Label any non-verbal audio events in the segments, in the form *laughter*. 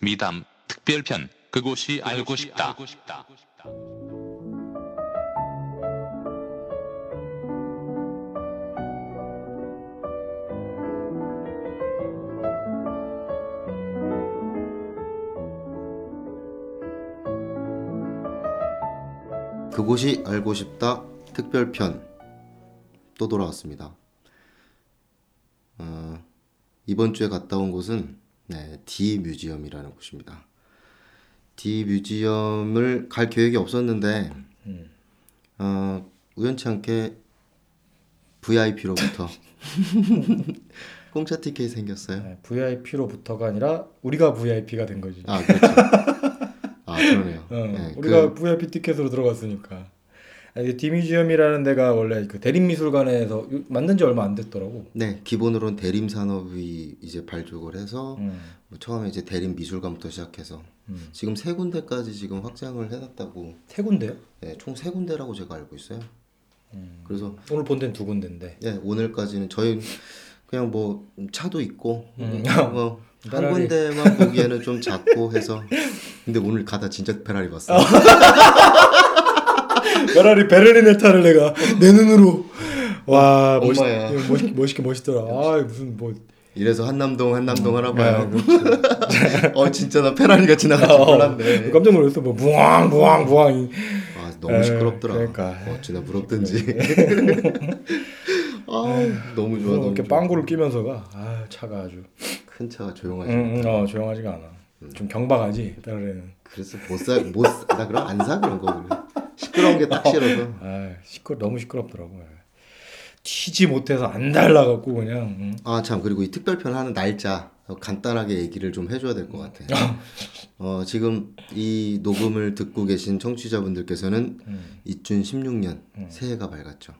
미담 특별편 그곳이 알고 싶다. 그곳이 알고 싶다 특별편 또 돌아왔습니다. 어, 이번 주에 갔다 온 곳은 네, D 뮤지엄이라는 곳입니다. D 뮤지엄을 갈 계획이 없었는데 어, 우연치 않게 VIP로부터 *laughs* 공짜 티켓이 생겼어요. 네, VIP로부터가 아니라 우리가 VIP가 된 거지. 아 그렇죠. 아 그러네요. 어, 네, 우리가 그- VIP 티켓으로 들어갔으니까. 아, 이게 디뮤지엄이라는 데가 원래 그 대림미술관에서 요- 만든 지 얼마 안 됐더라고. 네, 기본으로는 대림 산업이 이제 발족을 해서 음. 뭐 처음에 이제 대림 미술관부터 시작해서 음. 지금 세 군데까지 지금 확장을 해놨다고 세 군데요? 네, 총 세 군데라고 제가 알고 있어요. 음. 그래서 오늘 본 데는 두 군데인데. 네, 오늘까지는 저희 그냥 뭐 차도 있고 음. 뭐 *laughs* 한 페라리. 군데만 보기에는 좀 작고 해서 근데 오늘 가다 진짜 페라리 봤어. *laughs* 요 페라리 베를리네타를 내가 내 눈으로 와 멋있. 멋있, 멋있게 멋있더라. 아 무슨 뭐 이래서 한남동 한남동 하나 아, 봐요. 그렇지. *laughs* 어 진짜 나 페라리가 지나갈 줄 몰랐네. 깜짝 놀랐어. 뭐 부앙 부앙 부앙. 아 너무 시끄럽더라. 그러니까. 어찌나 부럽든지. *laughs* 아 너무 좋아. 너무 이렇게. 빵구를 끼면서가 아 차가 아주 큰 차가 조용하지. 응, 응, 어 조용하지가 않아. 좀 경박하지 페라리는. 그래서 못사못나 그럼 안 사 그런 거 그래. 시끄러운 게 딱 싫어서. *laughs* 아 시끄 너무 시끄럽더라고. 요 튀지 못해서 안 달라갖고 그냥. 응. 아참 그리고 이 특별편 하는 날짜 어, 간단하게 얘기를 좀 해줘야 될 것 같아. 어 지금 이 녹음을 듣고 계신 청취자분들께서는 음. 2016년 새해가 밝았죠.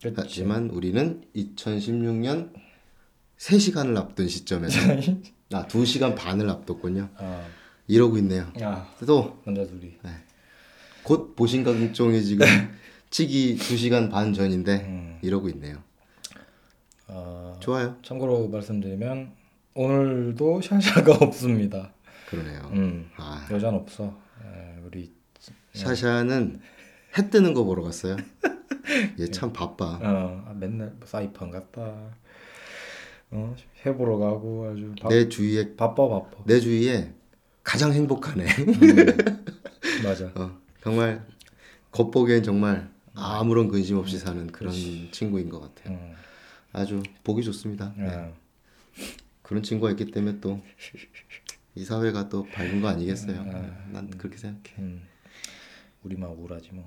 그치. 하지만 우리는 2016년 3시간을 앞둔 시점에서 *laughs* 아 2시간 반을 앞뒀군요. 아, 이러고 있네요. 야또 남자 둘이. 곧 보신강종이 지금 치기 2시간 반 전인데 음. 이러고 있네요. 아 좋아요. 참고로 말씀드리면 오늘도 샤샤가 *laughs* 없습니다. 그러네요. 음 아 여자는 없어. 에, 우리 샤샤는 해 뜨는 거 보러 갔어요. *laughs* 얘 참 바빠. 어 아, 맨날 사이판 갔다. 어 해보러 가고 아주 바, 내 주위에 바빠 바빠. 내 주위에 가장 행복하네. *laughs* 맞아. 어, 정말 겉보기엔 정말 아무런 근심 없이 사는 그런 친구인 것 같아요. 음, 아주 보기 좋습니다. 네. 어. 그런 친구가 있기 때문에 또 이 사회가 또 밝은 거 아니겠어요. 난 그렇게 생각해. 음, 우리만 우울하지 뭐.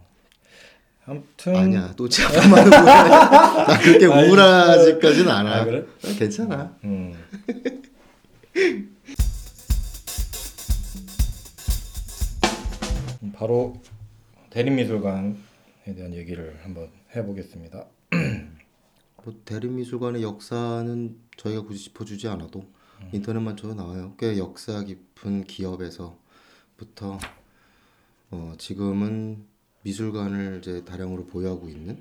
아무튼 아니야 또 우울해. 나 그렇게 *laughs* 우울하지까지는 않아. 아, 그래? 난 괜찮아. 음. 음, 바로 대림미술관에 대한 얘기를 한번 해보겠습니다. *clears throat* 뭐 대림미술관의 역사는 저희가 굳이 짚어주지 않아도 인터넷만 쳐도 나와요. 꽤 역사 깊은 기업에서부터 어, 지금은 미술관을 이제 다량으로 보유하고 있는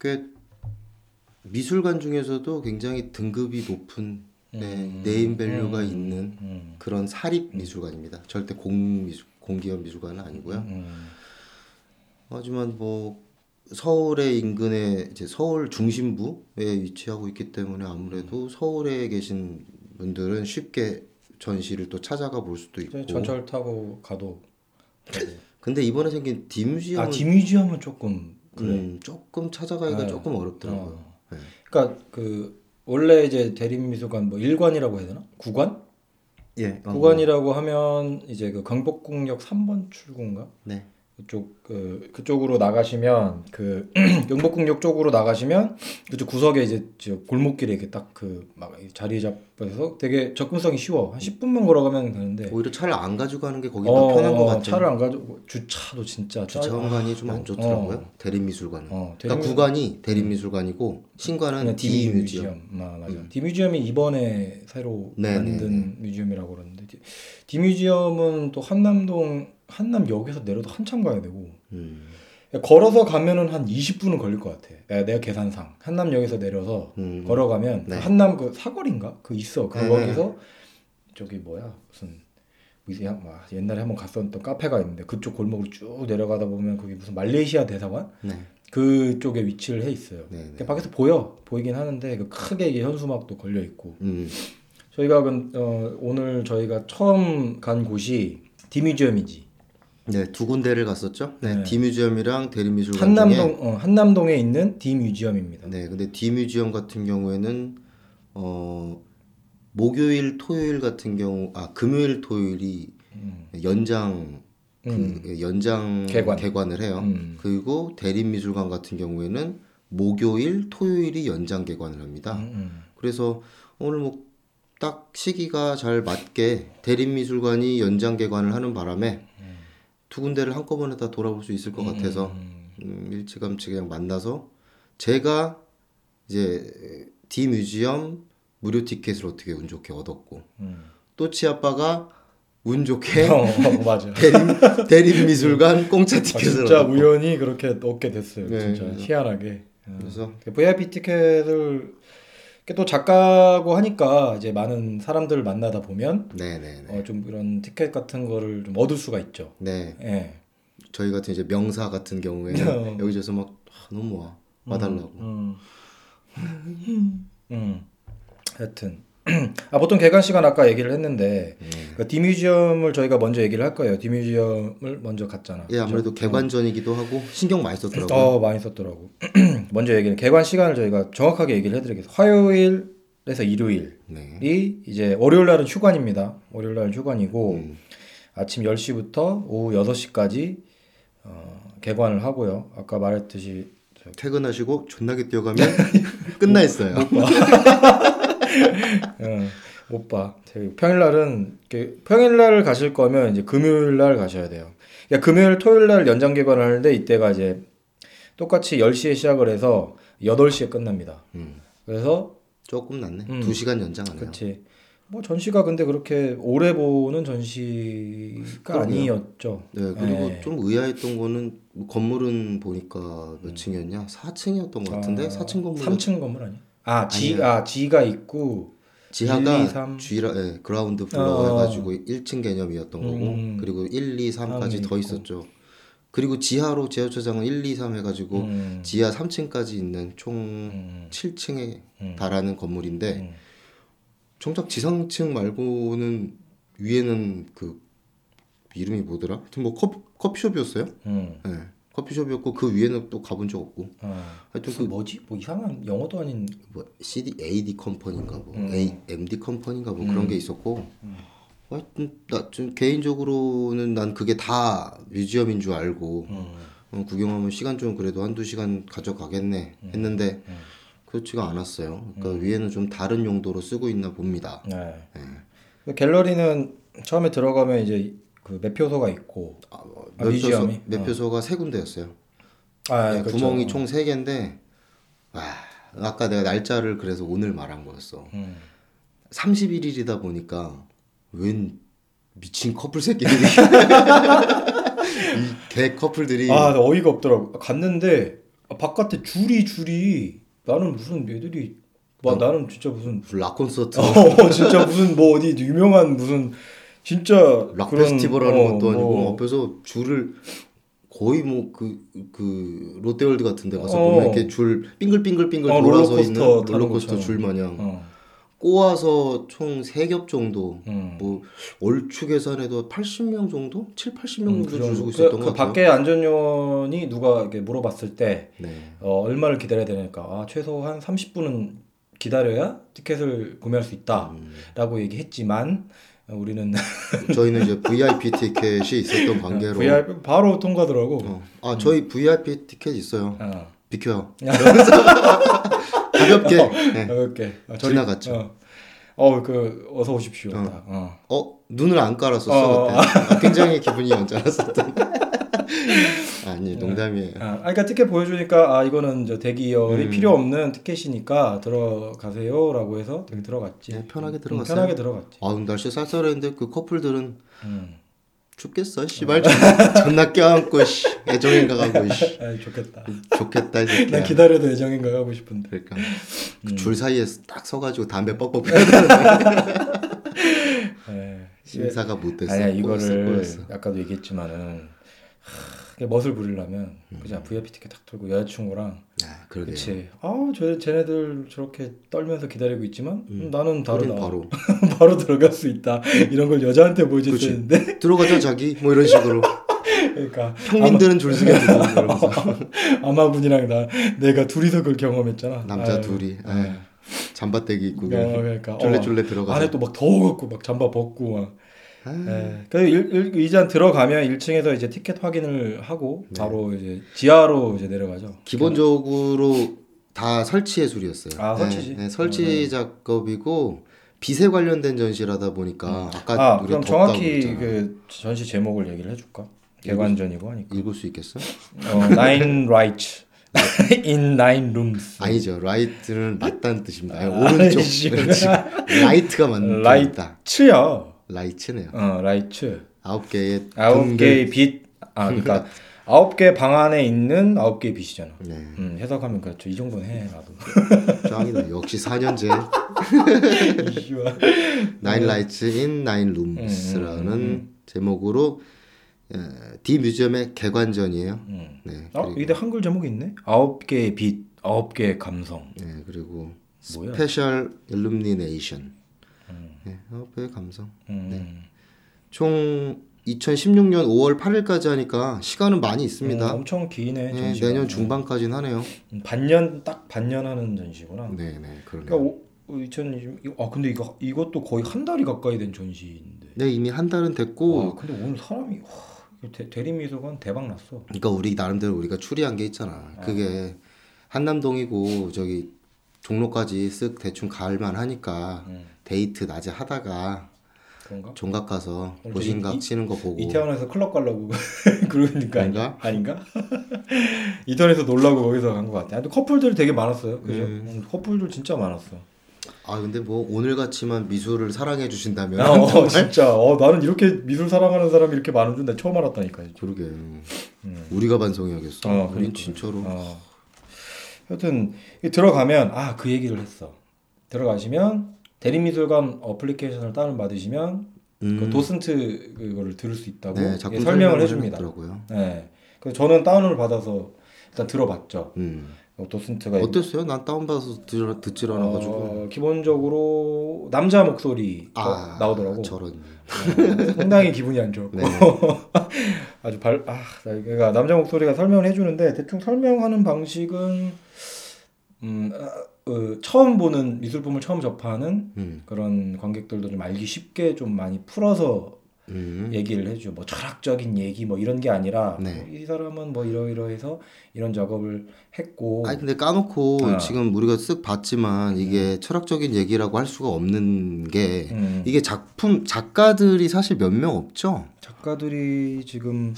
꽤 미술관 중에서도 굉장히 등급이 높은 네, 네임밸류가 있는 음, 그런 사립 미술관입니다. 절대 공 미술 공기업 미술관은 아니고요. 음, 하지만 뭐 서울의 인근에 이제 서울 중심부에 위치하고 있기 때문에 아무래도 서울에 계신 분들은 쉽게 전시를 또 찾아가 볼 수도 있고. 전철 타고 가도. 근데 이번에 생긴 디뮤지엄은 아 디뮤지엄은 조금 음, 조금 찾아가기가 네. 조금 어렵더라고요. 어. 네. 그러니까 그 원래 이제 대림미술관 뭐 일관이라고 해야 되나? 구관? 예. 어, 구관이라고 하면 이제 그 경복궁역 3번 출구인가? 네. 그쪽 그 그쪽으로 나가시면 그 *clears throat* 경복궁역 쪽으로 나가시면 그쪽 구석에 이제 저 골목길에 이렇게 딱 그 막 자리 잡아서 되게 접근성이 쉬워 한 10분만 걸어가면 되는데 오히려 차를 안 가지고 가는 게 거기 더 편한 것 같아요. 차를 안 가지고 주차도 진짜 짜- 주차 공간이 좀 안 좋더라고요. 어. 대림미술관은. 어, 그러니까 대림미술- 구관이 대림미술관이고 신관은 D 뮤지엄. 디뮤지엄 아, 맞아 디뮤지엄이 이번에 새로 네, 만든 museum이라고 그러는데 디- 디뮤지엄은 또 한남동 한남역에서 내려도 한참 가야 되고 음. 걸어서 가면은 한 20분은 걸릴 것 같아. 내가, 내가 계산상 한남역에서 내려서 음. 걸어가면 네. 그 한남 그 사거리인가 그 있어. 그 네. 거기서 저기 뭐야 무슨 막 옛날에 한번 갔었던 카페가 있는데 그쪽 골목으로 쭉 내려가다 보면 거기 무슨 말레이시아 대사관 네. 그쪽에 위치를 해 있어요. 네, 네. 밖에서 보여 보이긴 하는데 그 크게 이게 현수막도 걸려 있고 음. 저희가 그, 어, 오늘 저희가 처음 간 곳이 디뮤지엄이지 네, 두 군데를 갔었죠. 네, 네. 디뮤지엄이랑 대림미술관 중에 한남동 어, 한남동에 있는 디뮤지엄입니다. 네, 근데 디뮤지엄 같은 경우에는 어 목요일, 토요일 같은 경우 아 금요일, 토요일이 연장 그 연장 개관. 을 해요. 음. 그리고 대립미술관 같은 경우에는 목요일, 토요일이 연장 개관을 합니다. 음, 음. 그래서 오늘 뭐 딱 시기가 잘 맞게 대립미술관이 연장 개관을 하는 바람에 두 군데를 한꺼번에 다 돌아볼 수 있을 것 같아서 음, 일찌감치 그냥 만나서 제가 이제 디 뮤지엄 무료 티켓을 어떻게 운 좋게 얻었고 음. 또치 아빠가 운 좋게 어, 어, 맞아. *laughs* 대립 대립 미술관 공짜 아, 티켓을 진짜 얻었고 우연히 그렇게 얻게 됐어요. 네, 진짜 그래서- 희한하게. 어. 그래서 VIP 티켓을 또 작가고 하니까 이제 많은 사람들을 만나다 보면 어, 좀 이런 티켓 같은 거를 좀 얻을 수가 있죠. 네 예. 저희 같은 이제 명사 같은 경우에는 어. 여기저기서 막 아, 너무 와 와달라고 음. 음. 하여튼 아 보통 개관 시간 아까 얘기를 했는데 네. 그 디뮤지엄을 저희가 먼저 얘기를 할 거예요. 디뮤지엄을 먼저 갔잖아. 예 아무래도 개관전이기도 하고 신경 많이 썼더라고요 어 많이 썼더라고. *clears throat* 먼저 얘기를 개관 시간을 저희가 정확하게 얘기를 해드리겠습니다. 화요일에서 일요일이 네 이제 월요일 날은 휴관입니다. 월요일 날은 휴관이고 음. 아침 10시부터 오후 6시까지 어, 개관을 하고요. 아까 말했듯이 저- 퇴근하시고 존나게 뛰어가면 *laughs* 끝나 있어요 *laughs* *laughs* 어, 못 봐. 평일날은 평일날 가실 거면 이제 금요일날 가셔야 돼요. 그러니까 금요일, 토요일날 연장 개관을 하는데 이때가 이제 똑같이 10시에 시작을 해서 8시에 끝납니다. 음. 그래서 조금 낫네 음. 두 시간 연장하네요 그렇지. 뭐 전시가 근데 그렇게 오래 보는 전시가 그럼요. 아니었죠. 네 그리고 네. 좀 의아했던 거는 뭐 건물은 보니까 몇 층이었냐 4층이었던 것 같은데 아, 4층 건물 3층 건물 아니야? 아, 지, 아니야. 아, G가 있고 지하가 1, 2, 3. G라, 예, ground floor 어. 해가지고 1층 개념이었던 거고 음. 그리고 1, 2, 3까지 삼이 더 있고. 있었죠. 그리고 지하로 지하주차장은 1, 2, 3 해가지고 음, 지하 3층까지 있는 총 음, 7층에 음. 달하는 건물인데 음. 정작 지상층 말고는 위에는 그 이름이 뭐더라? 하여튼 뭐 커피, 커피숍이었어요. 음. 예. 커피숍이었고 그 위에는 또 가본 적 없고 어. 하여튼 그 뭐지? 뭐 이상한 영어도 아닌 뭐 CD AD 컴퍼니인가 뭐 음. A, MD 컴퍼니인가 뭐 그런 게 있었고 하여튼 나좀 개인적으로는 난 그게 다 뮤지엄인 줄 알고 음. 어, 구경하면 시간 좀 그래도 한두 시간 가져가겠네 했는데 그렇지가 않았어요. 그러니까 위에는 좀 다른 용도로 쓰고 있나 봅니다. 네. 그 갤러리는 처음에 들어가면 이제 그 매표소가 있고 아, 어, 아, 매표소, 뮤지엄이? 매표소가 세 군데였어요. 아, 네, 그렇죠. 구멍이 총 세 개인데 와, 아까 내가 날짜를 그래서 오늘 말한 거였어. 음. 31일이다 보니까 웬 미친 커플 새끼들이 *laughs* 이개 커플들이 아, 나 어이가 없더라고. 갔는데 아, 바깥에 줄이 줄이 나는 무슨 애들이 와 나는 진짜 무슨 무슨 락 콘서트 어 진짜 무슨 뭐 어디 유명한 무슨 진짜 락 그런, 페스티벌 하는 어, 것도 아니고 뭐, 앞에서 줄을 거의 뭐 그 그 롯데월드 같은 데 가서 어. 보면 이렇게 줄 빙글빙글빙글 어, 돌아서 롤러코스터 있는 롤러코스터. 줄 마냥 어. 꼬아서 총 세 겹 정도 음. 뭐 얼추 계산해도 80명 정도? 7, 80명 음, 정도 그. 서고 그, 있었던 그것 같아요. 밖에 안전요원이 누가 이렇게 물어봤을 때 네. 어, 얼마를 기다려야 되니까 아, 최소 한 30분은 기다려야 티켓을 구매할 수 있다라고 음. 얘기했지만 어, 우리는 *laughs* 저희는 이제 VIP 티켓이 있었던 관계로 VIP 바로 통과더라고. 어. 아 저희 VIP 티켓 있어요. 어. 비켜요. *laughs* 가볍게. 네. 가볍게 어, 저리- 지나갔죠. 어, 어, 그 어 서 오십시오. 어. 딱, 어. 어 눈을 안 깔았었어 어. 그때. 아, 굉장히 기분이 언짢았었던. *laughs* 아니 농담이에요. 아, 아니, 그러니까 티켓 보여주니까 아 이거는 저 대기열이 음. 필요 없는 티켓이니까 들어가세요라고 해서 되게 들어갔지. 네, 편하게 음, 들어갔어요. 편하게 들어갔지. 아 날씨 쌀쌀했는데 그 커플들은 음. 춥겠어. 씨발 존나, 껴안고 씨 애정인가 가고 씨 *laughs* 아 좋겠다. 좋겠다 이 난. 기다려도 애정인가 가고 싶은데. 그러니까 음. 그줄 사이에 딱 서가지고 담배 뻑뻑 *laughs* 피워야 되는데 예. 심사가 못됐어. 아니야 꼬였어, 이거를 꼬였어. 아까도 얘기했지만은 하, 멋을 부리려면 음. 그냥 VIP 티켓 딱 들고 여자친구랑 아, 그러게요. 그치. 아 저 쟤네들 저렇게 떨면서 기다리고 있지만 음, 나는 다르다 바로. *laughs* 바로 들어갈 수 있다. 이런 걸 여자한테 보여줄 수. 있는데. 들어가자 자기. 뭐 이런 식으로. 그러니까 평민들은 줄서게 두고 이러면서. *laughs* 아마분이랑 나 내가 둘이서 그걸 경험했잖아. 남자 아유, 둘이. 예. 아유, 잠바떼기 입고 어, 그러니까. 쫄래쫄래 어, 들어가서. 안에 또 막 더워갖고 막 잠바 벗고 막 아, 예. 그 일, 일, 일단 들어가면 1층에서 이제 티켓 확인을 하고 네. 바로 이제 지하로 이제 내려가죠. 기본적으로 다 설치 예술이었어요. 아, 설치지. 네, 네, 설치 어, 네. 작업이고 빛에 관련된 전시라다 보니까 아까 아 우리 그럼 정확히. 그 전시 제목을 얘기를 해줄까? 개관전이고 하니까. 읽을 수 있겠어? 어, nine rights *laughs* in nine rooms. 아니죠. 라이트는 맞다는 뜻입니다. 아니, 아, 오른쪽. light가 맞는 light. 뜻이다. 츠야. light네요. 어 lights. 아홉 개의 아홉. 개의 빛. 아 그러니까 아홉 개 방 안에 있는 아홉 개의 빛이잖아. 네, 음, 해석하면 그렇죠. 이 정도는 해 나도. 짱이다. 역시 4년제 *laughs* 이씨발. 나인 라이츠 인 나인 룸스라는 음, 음, 제목으로 에, 디 뮤지엄의 개관전이에요. 음. 네, 어, 그리고, 이게 한글 제목이 있네. 아홉 개의 빛, 아홉 개의 감성. 네, 그리고 뭐야? Special Illumination. 네, 개의 감성. 음. 총 2016년 5월 8일까지 하니까 시간은 많이 있습니다. 음, 엄청 기네. 네. 내년 중반까지는 하네요. 음, 반년 딱 반년 하는 전시구나. 네, 네. 그러니까 오, 2020. 아 근데 이거 이것도 거의 한 달이 가까이 된 전시인데. 네, 이미 한 달은 됐고, 와, 근데 오늘 사람이 와, 대, 대림미술관 대박 났어. 그러니까 우리 나름대로 우리가 추리한 게 있잖아. 그게 한남동이고 저기 종로까지 쓱 대충 갈만 하니까 음. 데이트 낮에 하다가 그런가? 종각 가서 보신각 이- 치는 거 보고 이태원에서 클럽 가려고 *laughs* 그러니까 아닌가? 아닌가? *laughs* 이태원에서 놀라고 거기서 간 것 같아. 근데 커플들 되게 많았어요. 그죠? 음. 음, 커플들 진짜 많았어. 아 근데 뭐 오늘 같이만 미술을 사랑해 주신다면 아, 어, 진짜. 어, 나는 이렇게 미술 사랑하는 사람이 이렇게 많은 줄 나 처음 알았다니까. 진짜. 그러게 우리가 반성해야겠어. 어, 우린 그러니까. 진짜로 어. 여튼 이 들어가면 아 그 얘기를 했어. 들어가시면 대리미술관 어플리케이션을 다운 받으시면 음, 그 도슨트 그거를 들을 수 있다고 네, 예, 자꾸 설명을 해줍니다. 해주더라고요. 네. 그래서 저는 다운을 받아서 일단 들어봤죠. 음. 어, 도슨트가 어땠어요? 난 다운받아서 듣, 듣질 않아가지고 어, 기본적으로 남자 목소리 아 나오더라고. 저런 어, 상당히 기분이 안 좋았고 네. *laughs* 아주 발, 아, 나 그러니까 남자 목소리가 설명을 해주는데 대충 설명하는 방식은 음, 아, 어, 처음 보는 미술품을 처음 접하는 음. 그런 관객들도 좀 알기 쉽게 좀 많이 풀어서 음. 얘기를 해줘. 뭐 철학적인 얘기 뭐 이런 게 아니라 네. 뭐이 사람은 뭐 이러이러해서 이런 작업을 했고 아니 근데 까놓고 어. 지금 우리가 쓱 봤지만 이게 철학적인 얘기라고 할 수가 없는 게 음, 이게 작품 작가들이 사실 몇 명 없죠. 작가들이 지금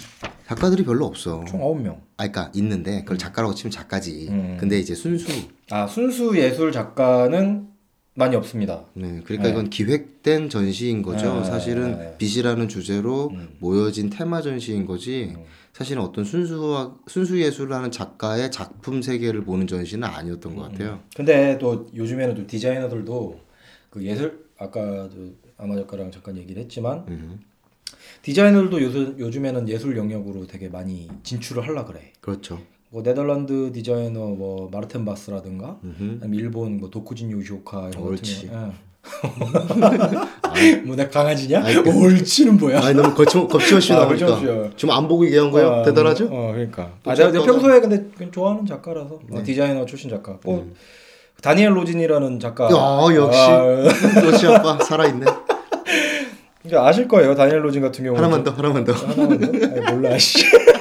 작가들이 별로 없어. 총 9명. 아, 그러니까 있는데 그걸 작가라고 치면 작가지. 음. 근데 이제 순수. 아, 순수 예술 작가는 많이 없습니다. 네, 그러니까 네. 이건 기획된 전시인 거죠. 네, 사실은 네. 빛이라는 주제로 음. 모여진 테마 전시인 거지. 음. 사실은 어떤 순수 순수 예술을 하는 작가의 작품 세계를 보는 전시는 아니었던 것 같아요. 근데 또 요즘에는 또 디자이너들도 그 예술 아까 저 아마 작가랑 잠깐 얘기를 했지만 음, 디자이너들도 요즘 요즘에는 예술 영역으로 되게 많이 진출을 하려 그래. 그렇죠. 뭐 네덜란드 디자이너 뭐 마르텐 바스라든가 일본 뭐 도쿠진 요시오카 이런 옳지. 예. *laughs* 뭐내 강아지냐? 아이, 그- 옳지는 뭐야? 아니 너무 거침 거침없이 아, 나오니까. 지금 안 보고 얘기한 거예요? 어, 대단하죠? 어, 그러니까. 또 아, 내가, 내가 평소에 근데 좋아하는 작가라서 어, 네. 디자이너 출신 작가. 뭐 음. 다니엘 로진이라는 작가. 야 역시 아, 역시 아빠 살아 있네. *laughs* 그러니까 아실 거예요. 다니엘 로진 같은 경우는. 하나만 더 하나만 더. 하나만 더? 아니, 몰라. 씨. *laughs*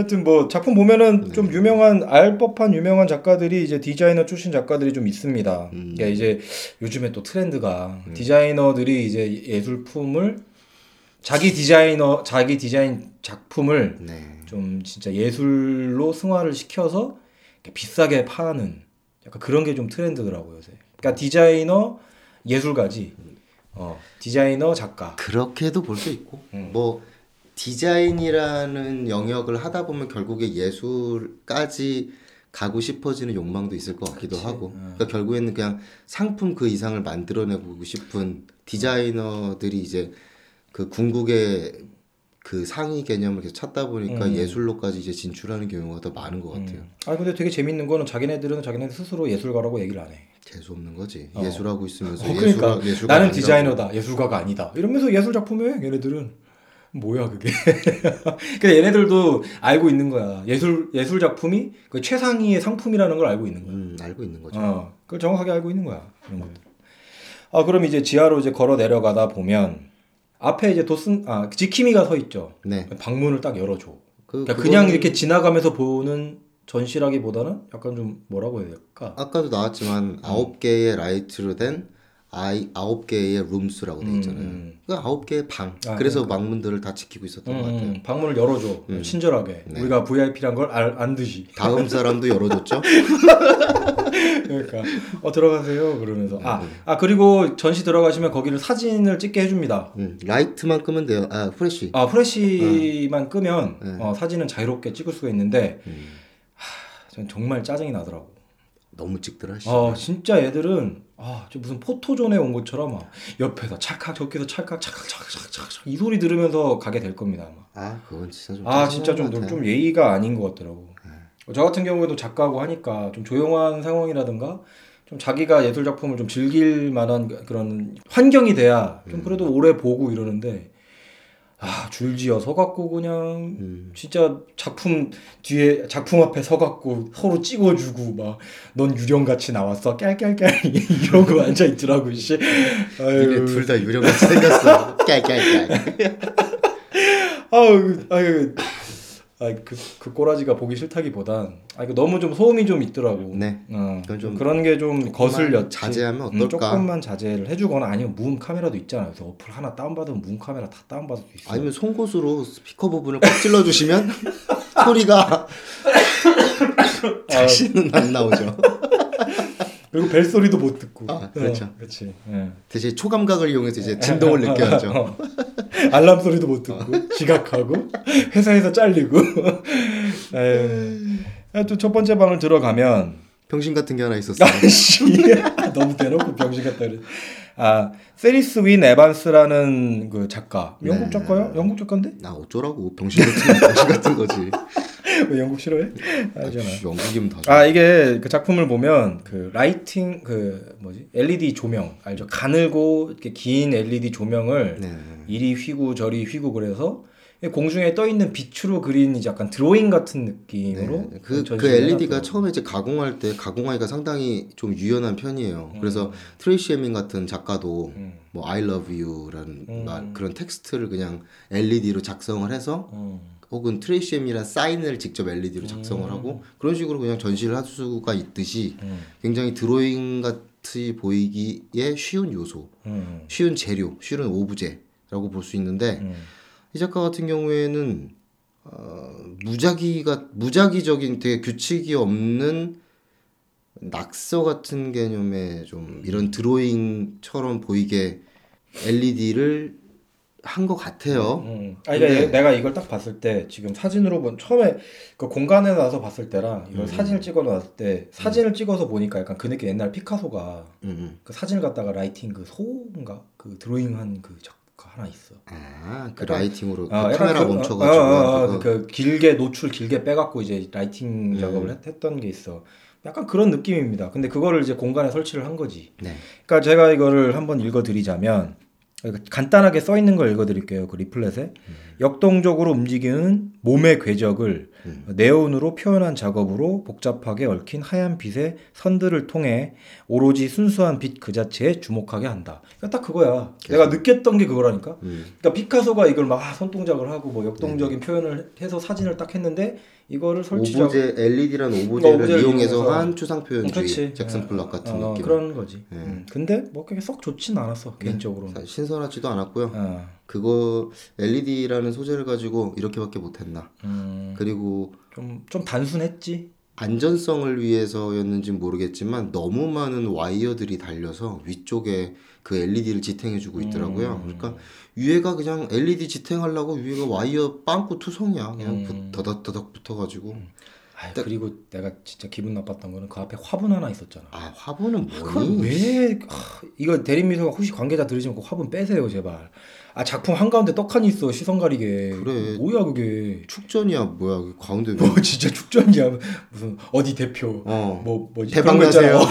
하여튼 뭐 작품 보면은 네. 좀 유명한 알 법한 유명한 작가들이 이제 디자이너 출신 작가들이 좀 있습니다. 음. 그러니까 이제 요즘에 또 트렌드가 디자이너들이 이제 예술품을 자기 디자이너 자기 디자인 작품을 네. 좀 진짜 예술로 승화를 시켜서 비싸게 파는 약간 그런 게 좀 트렌드더라고요 요새. 그러니까 디자이너 예술가지. 어 디자이너 작가. 그렇게도 볼 수 있고 음. 뭐 디자인이라는 영역을 하다 보면 결국에 예술까지 가고 싶어지는 욕망도 있을 것 같기도 그치. 하고. 어. 그러니까 결국에는 그냥 상품 그 이상을 만들어내고 싶은 디자이너들이 이제 그 궁극의 그 상위 개념을 계속 찾다 보니까 음. 예술로까지 이제 진출하는 경우가 더 많은 것 같아요. 아 근데 되게 재밌는 거는 자기네들은 자기네들 스스로 예술가라고 얘기를 안 해. 재수 없는 거지. 어. 예술하고 있으면서 어, 그러니까 예술가, 예술가 나는 아니라고. 디자이너다 예술가가 아니다 이러면서 예술 작품해 얘네들은 뭐야 그게? 근데 *laughs* 얘네들도 알고 있는 거야. 예술 예술 작품이 그 최상위의 상품이라는 걸 알고 있는 거야. 음, 알고 있는 거죠. 어 그걸 정확하게 알고 있는 거야 그런 것들. 아 그럼 이제 지하로 이제 걸어 내려가다 보면 앞에 이제 도슨 아 지키미가 서 있죠. 네. 방문을 딱 열어줘. 그 그러니까 그냥 그거는 이렇게 지나가면서 보는 전시라기보다는 약간 좀 뭐라고 해야 될까? 아까도 나왔지만 아홉 개의 라이트로 된 아이 아홉 개의 rooms라고 돼 있잖아요. 음, 그 아홉 개의 방. 아, 그래서 방문들을 다 지키고 있었던 것 같아요. 음, 방문을 열어줘 음. 친절하게 네. 우리가 VIP란 걸 알, 안 듯이 다음 사람도 열어줬죠. *laughs* 그러니까 어 들어가세요 그러면서 네. 아, 아 그리고 전시 들어가시면 거기를 사진을 찍게 해줍니다 음, 라이트만 끄면 돼요. 아 플래시. 아 플래시만 끄면 네. 어, 사진은 자유롭게 찍을 수가 있는데 음, 전 정말 짜증이 나더라고 너무 찍더라. 씨. 아 진짜 얘들은 아, 저 무슨 포토존에 온 것처럼 막 옆에서 찰칵 저기서 찰칵 찰칵 찰칵 찰칵 이 소리 들으면서 가게 될 겁니다 아마. 아 그건 진짜 좀. 아 진짜 짜증나는 좀. 예의가 아닌 것 같더라고. 저 같은 경우에도 작가고 하니까 좀 조용한 상황이라든가 좀 자기가 예술 작품을 좀 즐길 만한 그- 그런 환경이 돼야 좀 그래도 오래 보고 이러는데 아 줄지어 서갖고 그냥 음, 진짜 작품 뒤에 작품 앞에 서갖고 서로 찍어주고 막 넌 유령같이 나왔어 깔깔깔 *laughs* 이러고 앉아 있더라고 씨. 아유. 니네 둘다 유령같이 생겼어. *laughs* 깔깔깔. 아유, 아유, 아그 그 꼬라지가 보기 싫다기보단 아 이거 너무 좀 소음이 좀 있더라고. 네. 어, 좀 그런 게 좀 거슬렸지. 자제하면 음, 어떨까? 조금만 자제를 해주거나 아니면 무음 카메라도 있잖아. 그래서 어플 하나 다운받으면 무음 카메라 다 다운받을 수 있어. 아니면 송곳으로 스피커 부분을 꽉 찔러 주시면 *laughs* 소리가 *laughs* *laughs* 다시는 안 나오죠. 그리고 벨 소리도 못 듣고. 아, 그렇죠. 어, 그렇지. 예. 대신 초감각을 이용해서 이제 진동을 *laughs* 느껴야죠. 어. 알람 소리도 못 듣고 지각하고 *laughs* 회사에서 잘리고. *laughs* 또첫 번째 방을 들어가면 병신 같은 게 하나 있었어요. 아씨 너무 대놓고 병신 같다 그래. 아 세리스 윈 에반스라는 그 작가 영국 네. 작가요? 영국 작가인데 나 어쩌라고 병신 같은 병신 같은 거지. *laughs* 왜 영국 싫어해? 알잖아. 씨, 영국이면 다. 좋아. 아 이게 그 작품을 보면 그 lighting 그 뭐지 LED 조명 알죠? 가늘고 이렇게 긴 LED 조명을 네. 이리 휘고 저리 휘고 그래서 공중에 떠 있는 빛으로 그린 이제 약간 드로잉 같은 느낌으로 네. 그, 그 LED가 해놨더라고요. 처음에 이제 가공할 때 가공하기가 상당히 좀 유연한 편이에요. 음. 그래서 트레이시 에민 같은 작가도 음. 뭐 I love you라는 음. 말, 그런 텍스트를 그냥 LED로 작성을 해서 음. 혹은 트레이시 에민이란 사인을 직접 LED로 작성을 하고 그런 식으로 그냥 전시를 할 수가 있듯이 음. 굉장히 드로잉 같이 보이기에 쉬운 요소, 음. 쉬운 재료, 쉬운 오브제라고 볼 수 있는데 음. 이 작가 같은 경우에는 어, 무작위가 무작위적인 되게 규칙이 없는 낙서 같은 개념의 좀 이런 드로잉처럼 보이게 LED를 한 것 같아요. 음. 아, 이게 근데- 내가 이걸 딱 봤을 때 지금 사진으로 본 처음에 그 공간에 나서 봤을 때랑 이걸 음. 사진을 찍어 놨을 때 사진을 찍어서 보니까 약간 그 느낌 옛날 피카소가 음, 음. 그 사진을 갖다가 lighting 그 소인가 그 드로잉한 그 작가 하나 있어. 아, 그 약간- lighting으로 그 아, 약간 카메라 그- 멈춰가지고 어, 그거- 그 길게 노출 길게 빼갖고 이제 lighting 음. 작업을 했, 했던 게 있어. 약간 그런 느낌입니다. 근데 그거를 이제 공간에 설치를 한 거지. 네. 그러니까 제가 이거를 한번 읽어드리자면 간단하게 써 있는 걸 읽어드릴게요. 그 리플렛에 역동적으로 움직이는 몸의 궤적을 음. 네온으로 표현한 작업으로 복잡하게 얽힌 하얀 빛의 선들을 통해 오로지 순수한 빛 그 자체에 주목하게 한다. 그러니까 딱 그거야. 내가 느꼈던 게 그거라니까. 음. 그러니까 피카소가 이걸 막 아, 손동작을 하고 뭐 역동적인 표현을 해서 사진을 딱 했는데 이거를 설치작 오브제 LED란 오브제를 오브제를 이용해서 이용해서. 한 추상 표현주의 그렇지. 잭슨 예. 폴록 같은 어, 느낌. 그런 거지. 네. 음. 근데 뭐 그게 썩 좋진 않았어 개인적으로는. 사- 신선하지도 않았고요. 어. 그거 LED라는 소재를 가지고 이렇게밖에 못했나. 음, 그리고 좀, 좀 단순했지. 안전성을 위해서였는지 모르겠지만 너무 많은 와이어들이 달려서 위쪽에 그 LED를 지탱해주고 있더라고요. 음. 그러니까 위에가 그냥 LED 지탱하려고 위에가 와이어 빵꾸 투성이야. 그냥 음. 부- 더덕더덕 붙어가지고. 아 그리고 내가 진짜 기분 나빴던 거는 그 앞에 화분 하나 있었잖아. 아 화분은 뭐니? 왜 아, 이거 대림미소가 혹시 관계자 들으시면 그 화분 빼세요 제발. 아 작품 한 가운데 떡하니 있어 시선 가리게. 그래. 뭐야 그게. 축전이야 뭐야 그 가운데 뭐 진짜 축전이야. 무슨 어디 대표. 어. 뭐 뭐지? 대박 있잖아. *laughs*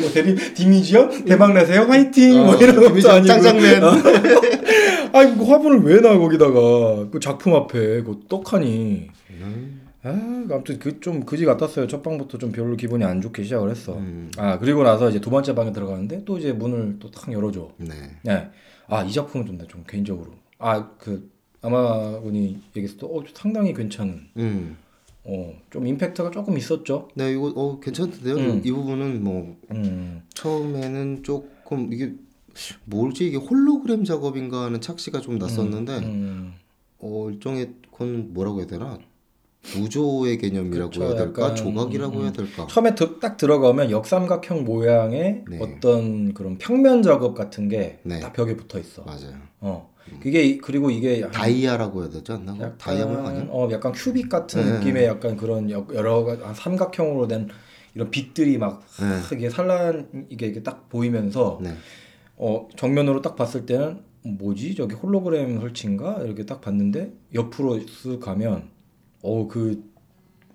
뭐 대리 디미지요 대박 나세요? 화이팅! 뭐 어, 이런 것도 아니고 짱짱맨. *laughs* 아니 그 화분을 왜 놔 거기다가? 그 작품 앞에 그 떡하니. 음. 아 아무튼 그 좀 그지 같았어요 첫 방부터 좀 별로 기분이 안 좋게 시작을 했어 음. 아 그리고 나서 이제 두 번째 방에 들어가는데 또 이제 문을 또 탁 열어줘 네. 네. 아, 이 작품은 좀, 나 좀 개인적으로. 아, 그, 아마 분이 얘기했을 때, 어, 상당히 괜찮은, 음. 어, 좀 임팩트가 조금 있었죠. 네 이거 어 괜찮던데요. 음. 이 부분은 뭐 음, 처음에는 조금 이게 뭘지 이게 홀로그램 작업인가 하는 착시가 좀 났었는데 음, 어 일종의 그건 뭐라고 해야 되나 구조의 개념이라고 그쵸, 해야 될까 조각이라고 음, 해야 될까 처음에 드- 딱 들어가면 역삼각형 모양의 네. 어떤 그런 평면 작업 같은 게다 네. 벽에 붙어 있어. 맞아요 어. 그게, 이- 그리고 이게. 약- 다이아라고 해야 되지 않나? 약간, 다이아 모양 아니야 어, 약간 큐빅 같은 네. 느낌의 약간 그런 여- 여러 가지 한 삼각형으로 된 이런 빛들이 막 네. 이게 산란 이게 이게 딱 보이면서 네어 정면으로 딱 봤을 때는 뭐지 저기 홀로그램 설치인가 이렇게 딱 봤는데 옆으로 쓱 가면 어 그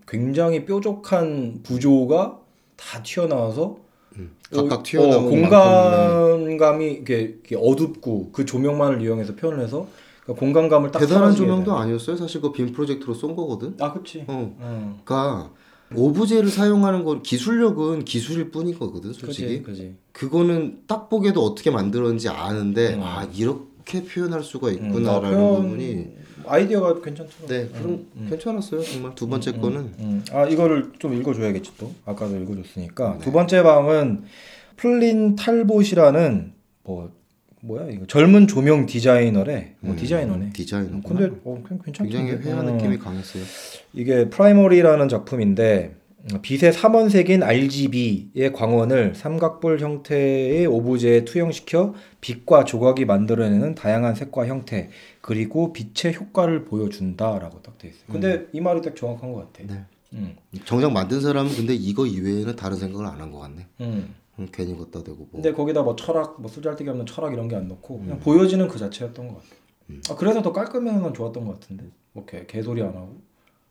굉장히 뾰족한 구조가 다 튀어나와서 음, 각각 어, 튀어나오는 어, 공간감이 이렇게, 이렇게 어둡고 그 조명만을 이용해서 표현을 해서 그 공간감을 딱 대단한 조명도 돼. 아니었어요 사실 그 빔 프로젝트로 쏜 거거든 아 그치 어 응. 그러니까 오브제를 사용하는 건 기술력은 기술일 뿐인 거거든 솔직히 그지 그지 그거는 딱 보게도 어떻게 만들었는지 아는데 음. 아 이렇게 표현할 수가 음, 있구나라는 아, 표현- 부분이 아이디어가 괜찮더라고 네 그럼 괜찮았어요 정말. 두 번째 거는? 음, 아 이거를 좀 읽어줘야겠지 또. 아까도 읽어줬으니까. 네. 두 번째 방은 플린 탈봇이라는 뭐 뭐야? 이거 젊은 조명 디자이너래. 뭐 음, 디자이너네. 디자이너 근데 어, 그냥 괜찮던데. 굉장히 회화 어. 느낌이 강했어요. 이게 Primary라는 작품인데 어, 빛의 삼원색인 RGB의 광원을 삼각뿔 형태의 오브제에 투영시켜 빛과 조각이 만들어내는 다양한 색과 형태 그리고 빛의 효과를 보여준다라고 딱 돼 있어요. 근데 이 말이 딱 정확한 것 같아. 네. 음. 정작 만든 사람은 근데 이거 이외에는 다른 생각을 안 한 것 같네 음. 음, 괜히 걷다 대고 뭐 근데 거기다 뭐 철학, 뭐 쓰잘데기 없는 철학 이런 게 안 넣고 그냥 보여지는 그 자체였던 것 같아. 아, 그래서 더 깔끔해서 난 좋았던 것 같은데. 뭐 개, 개소리 안 하고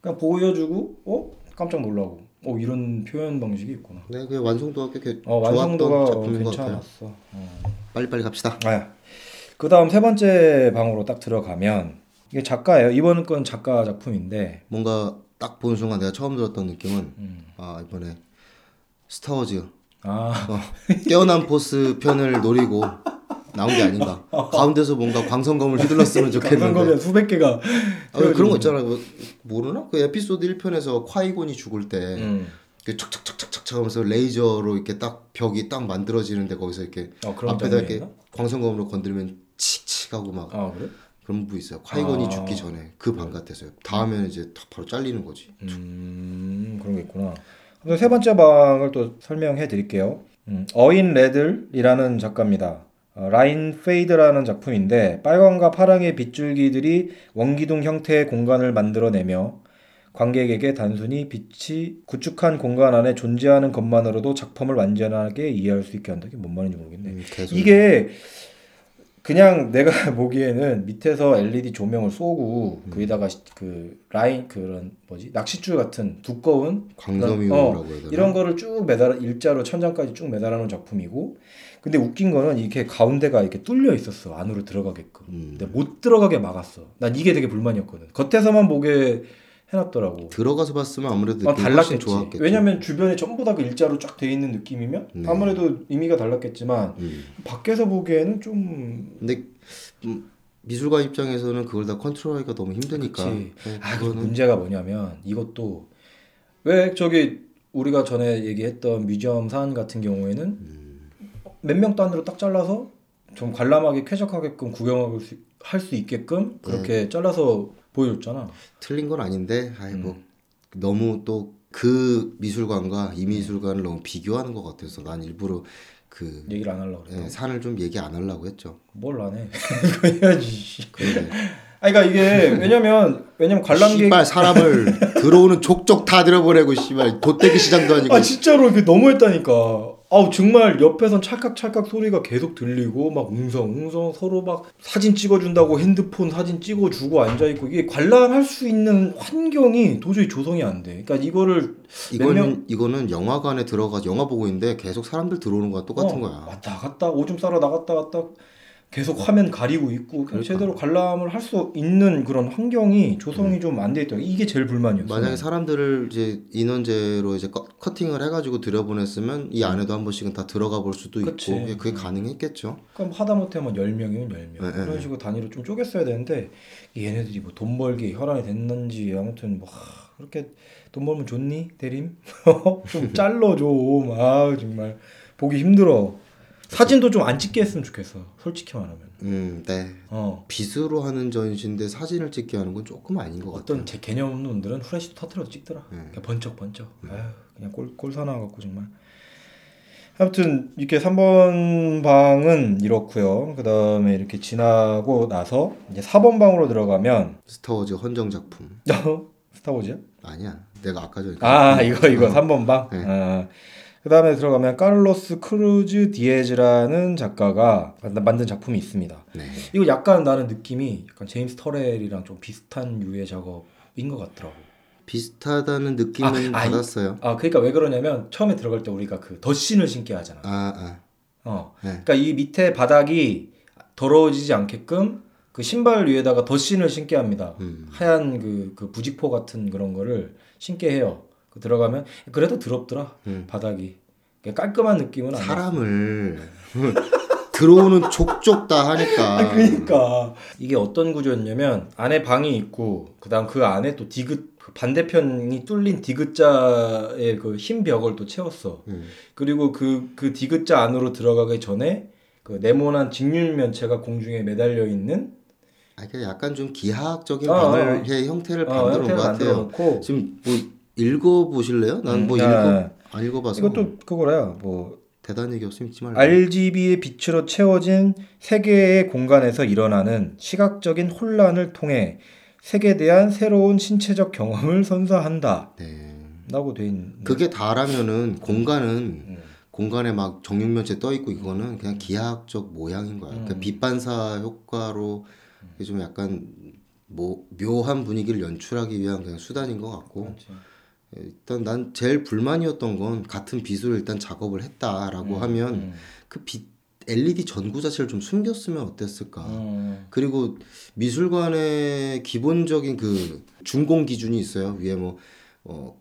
그냥 보여주고 어 깜짝 놀라고 어 이런 표현 방식이 있구나. 네, 그 완성도가 꽤어 좋았던 완성도가 어, 작품인 것 같아요 괜찮았어. 어. 빨리빨리 갑시다 아, 그 다음 세 번째 방으로 딱 들어가면 이게 작가예요. 이번 건 작가 작품인데 뭔가 딱 보는 순간 내가 처음 들었던 느낌은 음. 아 이번에 스타워즈 아 어, 깨어난 포스 편을 노리고 나온 게 아닌가. 가운데서 뭔가 광선검을 휘둘렀으면 *laughs* 좋겠는데. 강성검이 수백 개가 아, 왜 그런 거 있잖아. 뭐, 모르나? 그 에피소드 1편에서 콰이곤이 죽을 때, 음. 그 척척척척척 하면서 레이저로 이렇게 딱 벽이 딱 만들어지는데 거기서 이렇게 어, 앞에다 이렇게? 광선검으로 건드리면 칙칙하고 막 아 그래? 그런 부분 있어요. 콰이곤이 아. 죽기 전에 그 방 같았어요. 다음에는 이제 다 바로 잘리는 거지. 음 그런 게 있구나. 그럼 세 번째 방을 또 설명해 드릴게요. 음, 어윈 레들이라는 작가입니다. 어, Line Fade라는 작품인데 빨강과 파랑의 빛줄기들이 원기둥 형태의 공간을 만들어내며 관객에게 단순히 빛이 구축한 공간 안에 존재하는 것만으로도 작품을 완전하게 이해할 수 있게 한다. 이게 뭔 말인지 모르겠네. 음, 이게 그냥 내가 *laughs* 보기에는 밑에서 LED 조명을 쏘고 음. 거기다가 시- 그 라인 그런 뭐지 낚싯줄 같은 두꺼운 광섬유라고 어, 해야 되나? 이런 거를 쭉 매달 일자로 천장까지 쭉 매달아 놓은 작품이고 근데 웃긴 거는 이렇게 가운데가 이렇게 뚫려 있었어 안으로 들어가게끔 음. 근데 못 들어가게 막았어 난 이게 되게 불만이었거든 겉에서만 보게 해놨더라고 들어가서 봤으면 아무래도 훨씬 달랐겠지 좋았겠죠. 왜냐면 주변에 전부 다 그 일자로 쫙 돼 있는 느낌이면 네. 아무래도 의미가 달랐겠지만 음. 밖에서 보기에는 좀 근데 음, 미술관 입장에서는 그걸 다 컨트롤하기가 너무 힘드니까. 그치. 네, 아, 그 그거는 문제가 뭐냐면 이것도 왜 저기 우리가 전에 얘기했던 뮤지엄 산 같은 경우에는 음. 몇명 단위로 딱 잘라서 좀 관람하기 쾌적하게끔 구경할 수, 할 수 있게끔 그렇게 네. 잘라서 보여줬잖아. 틀린 건 아닌데, 아이 뭐 음. 너무 또 그 미술관과 이 미술관을 너무 비교하는 것 같아서 난 일부러 그 얘기를 안 하려고 그랬어. 예, 산을 좀 얘기 안 하려고 했죠. 뭘 안 해? *laughs* 그거 해야지. 근데 아 그러니까 이게 왜냐면 왜냐면 관람객 씨발 사람을 *laughs* 들어오는 족족 다 들어보내고 씨발 돗대기 시장도 아니고 아 진짜로 이게 너무했다니까. 아우 정말 옆에선 찰칵찰칵 소리가 계속 들리고 막 웅성웅성 서로 막 사진 찍어준다고 핸드폰 사진 찍어주고 앉아 있고 이게 관람할 수 있는 환경이 도저히 조성이 안 돼. 그러니까 이거를 몇 명- 이거는 이거는 영화관에 들어가 서 영화 보고 있는데 계속 사람들 들어오는 거랑 똑같은 어, 거야. 왔다 갔다 오줌 싸러 나갔다 갔다 계속 화면 가리고 있고 그러니까. 제대로 관람을 할 수 있는 그런 환경이 조성이 좀 안 돼 있다. 이게 제일 불만이었어. 음. 만약에 사람들을 이제 인원제로 이제 커- 커팅을 해가지고 들여보냈으면 이 안에도 한 번씩은 다 들어가 볼 수도 그치. 있고 예, 그게 가능했겠죠. 그럼 하다못해 뭐 10명이면 10명 네, 그런 네. 식으로 단위로 좀 쪼갰어야 되는데 얘네들이 뭐 돈 벌기 혈안이 됐는지 아무튼 뭐 하, 그렇게 돈 벌면 좋니 대림 *laughs* 좀 잘러 좀아 정말 보기 힘들어 사진도 좀 안 찍게 했으면 좋겠어 솔직히 말하면 음, 네. 어 빗으로 하는 전시인데 사진을 찍게 하는 건 조금 아닌 것 같아요. 어떤 제 개념 없는 놈들은 후레쉬도 터트려서 찍더라 네. 그냥 번쩍 번쩍 아휴 그냥 꼴, 꼴 사나 갖고 정말 아무튼 이렇게 3번 방은 이렇고요 그 다음에 이렇게 지나고 나서 이제 4번 방으로 들어가면 스타워즈 헌정 작품 *laughs* 스타워즈야? 아니야. 내가 아까 전에 아 이거 이거 어. 3번 방. 네. 아, 그 다음에 들어가면 카를로스 크루즈 디에즈라는 작가가 만- 만든 작품이 있습니다. 네. 이거 약간 나는 느낌이 약간 제임스 터렐이랑 좀 비슷한 유의 작업인 것 같더라고. 비슷하다는 느낌은 아, 받았어요. 아 그러니까 왜 그러냐면 처음에 들어갈 때 우리가 그 덧신을 신게 하잖아. 아, 아. 어. 네. 그러니까 이 밑에 바닥이 더러워지지 않게끔 그 신발 위에다가 덧신을 신게 합니다. 음. 하얀 그, 그 부직포 같은 그런 거를 신게 해요. 그 들어가면 그래도 더럽더라 음. 바닥이 깔끔한 느낌은. 사람을 *laughs* 들어오는 족족 다 하니까. 아, 그러니까 이게 어떤 구조였냐면 안에 방이 있고 그다음 그 안에 또 디귿 그 반대편이 뚫린 디귿자의 그 흰 벽을 또 채웠어. 음. 그리고 그그 디귿자 안으로 들어가기 전에 그 네모난 직률면체가 공중에 매달려 있는 아, 약간 좀 기하학적인 어, 어, 방을의 형태를 어, 만들어 놓은 것 같아요. 지금 뭐 읽어 보실래요? 난뭐 음, 읽어 아, 안 읽어봐서 이것도 그거라요. 뭐 대단한 얘기 없으면 읽지 말고. RGB의 빛으로 채워진 세계의 공간에서 일어나는 시각적인 혼란을 통해 색에 대한 새로운 신체적 경험을 선사한다. 네. 라고 돼 있는. 그게 다라면은 공간은 음. 공간에 막 정육면체 떠 있고 이거는 그냥 기하학적 모양인 거야. 그러니까 음. 빛반사 효과로 좀 약간 뭐 묘한 분위기를 연출하기 위한 그냥 수단인 것 같고 그렇지. 일단 난 제일 불만이었던 건 같은 빛으로 일단 작업을 했다라고 하면 음. 그빛 LED 전구 자체를 좀 숨겼으면 어땠을까. 음. 그리고 미술관의 기본적인 그 준공 기준이 있어요. 위에 뭐 어,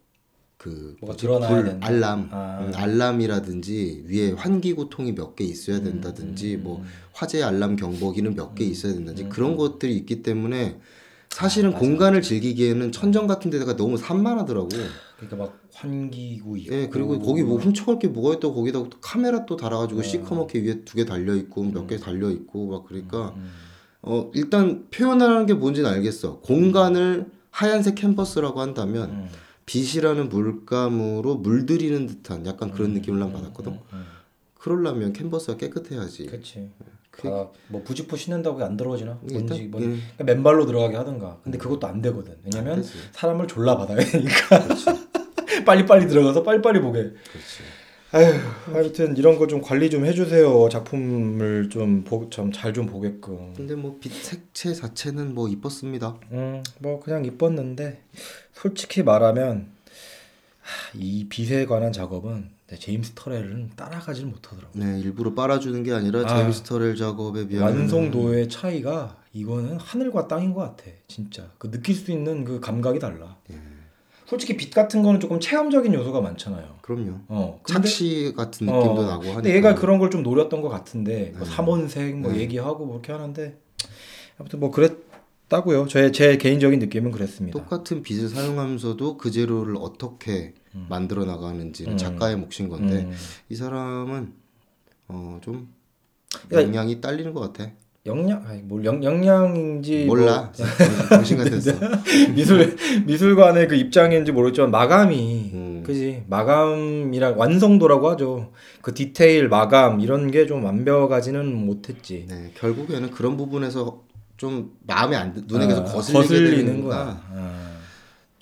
그 뭐가 뭐지? 드러나야 불. 알람, 아. 음, 알람이라든지 위에 환기구통이 몇 개 있어야 된다든지 음, 뭐 화재 알람 경보기는 몇 개 있어야 된다든지 음, 그런 것들이 있기 때문에 사실은 아. 공간을 즐기기에는 천정 같은 데다가 너무 산만하더라고. 그러니까 막 환기구 있고. 예, 그리고 거기 뭐 훔쳐갈 게 뭐가 있다고 거기다 또 카메라 또 달아가지고 네. 시커멓게 위에 두 개 달려 있고 몇 개 달려 있고 막 그러니까 음. 어 일단 표현하는 게 뭔지는 알겠어. 공간을 하얀색 캔버스라고 한다면 음. 빛이라는 물감으로 물들이는 듯한 약간 그런 느낌을 난 받았거든. 음, 음. 그러려면 캔버스가 깨끗해야지. 그렇지. 그- 아, 뭐 부직포 신는다고 안 들어오지나? 뭔지 뭐 예, 그러니까 맨발로 들어가게 하든가. 근데 그것도 안 되거든. 안 왜냐면 되지. 사람을 졸라 받아야 되니까. *laughs* 빨리빨리 들어가서 빨리빨리 보게. 그렇지. 아휴, 하여튼 이런 거 좀 관리 좀 해주세요. 작품을 좀잘 좀 보게끔. 근데 뭐 빛 색채 자체는 뭐 이뻤습니다. 음, 뭐 그냥 이뻤는데 솔직히 말하면 하, 이 빛에 관한 작업은 내 제임스 터렐은 따라가질 못하더라고. 네, 일부러 빨아주는 게 아니라 아. 제임스 터렐 작업에 비하면 완성도의 차이가 이거는 하늘과 땅인 것 같아. 진짜 그 느낄 수 있는 그 감각이 달라. 예. 솔직히 빛 같은 거는 조금 체험적인 요소가 많잖아요. 그럼요. 어, 근데 착시 같은 느낌도 어, 나고 하니까. 근데 얘가 그런 걸 좀 노렸던 것 같은데 뭐 네. 삼원색 뭐 네. 얘기하고 뭐 이렇게 하는데 아무튼 뭐 그랬 다고요. 제제 개인적인 느낌은 그랬습니다. 똑같은 빛을 사용하면서도 그 재료를 어떻게 음. 만들어 나가는지는 음. 작가의 몫인 건데 음. 이 사람은 어좀 야, 영향이 딸리는 것 같아. 영양 아니 뭘 영, 영양인지 몰라. *laughs* 정신 같았어. 뭐 미술 미술관의 그 입장인지 모르겠지만 마감이 음. 그지 마감이랑 완성도라고 하죠. 그 디테일 마감 이런 게 좀 완벽하지는 못했지. 네, 결국에는 그런 부분에서 좀 마음에 안 드- 눈에 아, 계속 거슬리게 거슬리는. 거야. 아.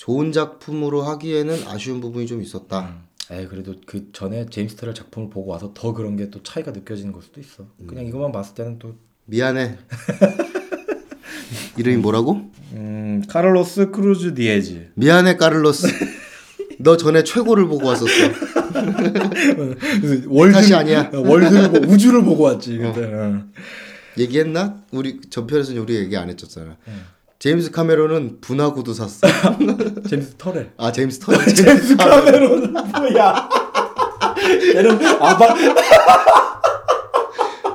좋은 작품으로 하기에는 아쉬운 부분이 좀 있었다. 에이 그래도 그 전에 제임스 터렐 작품을 보고 와서 더 그런 게 또 차이가 느껴지는 걸 수도 있어. 그냥 이것만 봤을 때는 또 미안해. *laughs* 이름이 뭐라고? 음, 카를로스 크루즈 디에즈. 미안해 카를로스. 너 전에 최고를 보고 왔었어. *laughs* world 탓이 아니야. world를 보, 우주를 보고 왔지 그때. 어. 얘기했나? 우리 전편에서는 우리 얘기 안 했었잖아. 제임스 카메론은 분화구도 샀어. *laughs* 제임스 터렐. 아 제임스 터 *laughs* 제임스 카메론. 카메론 뭐야? *laughs* 얘는 아바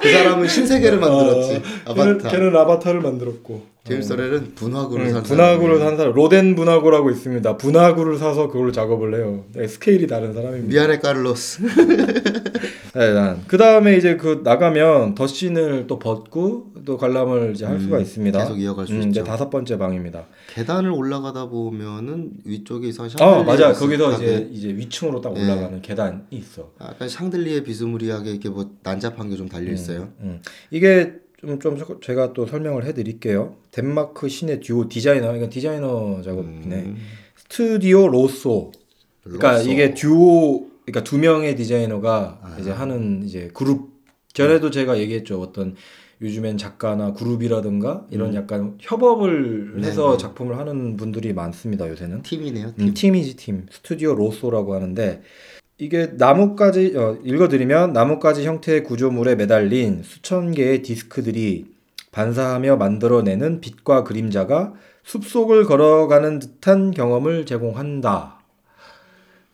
그 사람은 신세계를 만들었지. 어, 걔는, 아바타. 걔는 아바타를 만들었고. 제임스 터렐은 분화구를 음, 산 분화구를. 산 사람 로덴 분화구라고 있습니다. 분화구를 사서 그걸로 작업을 해요. 네, 스케일이 다른 사람입니다. 미안해 카를로스. *laughs* 네, 난. 그 다음에 이제 그 나가면 덧신을 또 벗고 또 관람을 이제 할 음, 수가 있습니다. 계속 이어갈 수 음, 있죠. 이제 다섯 번째 방입니다. 계단을 올라가다 보면은 위쪽에 이상 아 맞아. 거기서 이제 이제 위층으로 딱 네. 올라가는 계단이 있어. 약간 샹들리에 비스무리하게 이렇게 뭐 난잡한 게 좀 달려 있어요. 음. 이게 좀, 좀 제가 또 설명을 해드릴게요. 덴마크 신의 듀오 디자이너, 이건 디자이너 작업이네. 음. 스튜디오 로소. 그러니까 로소. 이게 듀오, 그러니까 두 명의 디자이너가 아. 이제 하는 이제 그룹. 전에도 제가 얘기했죠. 어떤 요즘엔 작가나 그룹이라든가 이런 약간 협업을 음. 네, 해서 네. 작품을 하는 분들이 많습니다. 요새는. 팀이네요. 팀. 음, 팀이지 팀 스튜디오 로소라고 하는데 이게 나뭇가지 어, 읽어드리면 나뭇가지 형태의 구조물에 매달린 수천 개의 디스크들이 반사하며 만들어내는 빛과 그림자가 숲속을 걸어가는 듯한 경험을 제공한다.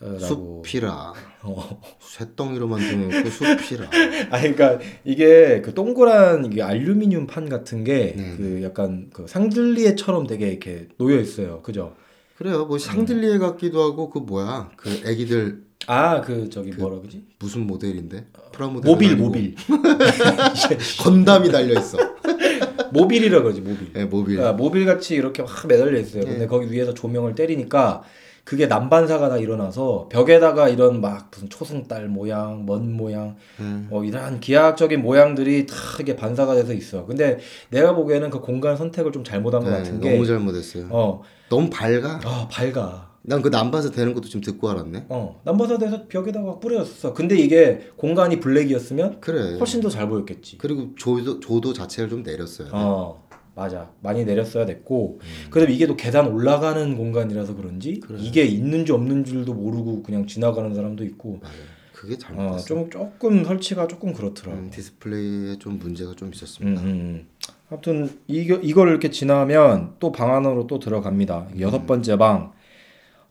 어. 숲이라. 어. 쇠덩이로 만든 그 *laughs* 숲이라. 아 그러니까 이게 그 동그란 이게 알루미늄 판 같은 게 네. 그 약간 그 상들리에처럼 되게 이렇게 놓여 있어요. 그죠? 그래요. 뭐 샹들리에 같기도 하고 그 뭐야 그 애기들 아 그 저기 뭐라 그러지? 무슨 모델인데? 프라모델 모빌 모빌 *laughs* 건담이 달려 있어. *laughs* 모빌이라 그러지 모빌. 예, 모빌. 그러니까 모빌 같이 이렇게 확 매달려 있어요. 근데 네. 거기 위에서 조명을 때리니까 그게 난반사가 다 일어나서 벽에다가 이런 막 무슨 초승달 모양, 먼 모양, 음. 뭐 이러한 기하학적인 모양들이 다 이게 반사가 돼서 있어. 근데 내가 보기에는 그 공간 선택을 좀 잘못한 것 네, 같은 게, 너무 잘못했어요. 어, 너무 밝아. 아 밝아. 난그 난반사 되는 것도 지금 듣고 알았네. 어, 난반사돼서 벽에다가 뿌려졌어. 근데 이게 공간이 블랙이었으면 그래. 훨씬 더 잘 보였겠지. 그리고 조도 조도 자체를 좀 내렸어요. 어 맞아 많이 내렸어야 됐고 그다음에 이게 또 계단 올라가는 공간이라서 그런지 그래. 이게 있는지 없는 줄도 모르고 그냥 지나가는 사람도 있고 맞아요. 그게 잘못했어. 어, 좀 조금 설치가 조금 그렇더라고. 음, 디스플레이에 좀 문제가 좀 음, 있었습니다. 음, 음. 아무튼 이거 이걸 이렇게 지나면 또 방 안으로 또 들어갑니다. 여섯 번째 방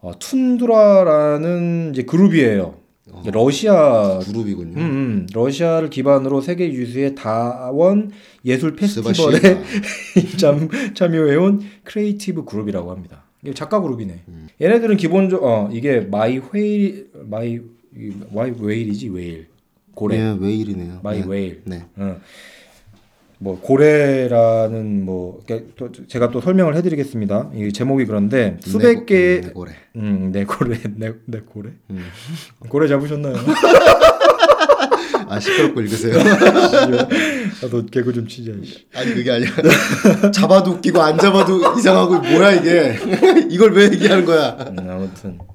어, 툰드라라는 이제 그룹이에요. 어. 러시아 그룹이군요. 음, 음, 러시아를 기반으로 세계 유수의 다원 예술 페스티벌에. *laughs* 참, 참여해온 creative 그룹이라고 합니다. 이게 작가 그룹이네. 음. 얘네들은 기본적 어 이게 My Whale my 이 My Whale이지 whale 고래 네, Whale이네요. My 네. Whale. 네. 어. 뭐 고래라는 뭐 또 제가 또 설명을 해드리겠습니다. 이 제목이 그런데 수백 네, 개의 네, 고래. 고래 내, 내 고래 음. *laughs* 고래 잡으셨나요? *laughs* 아 시끄럽고 읽으세요. 나도 개그 좀 치자. 아니 그게 아니라 잡아도 웃기고 안 잡아도 이상하고 뭐야 이게 *laughs* 이걸 왜 얘기하는 거야? 음, 아무튼 어,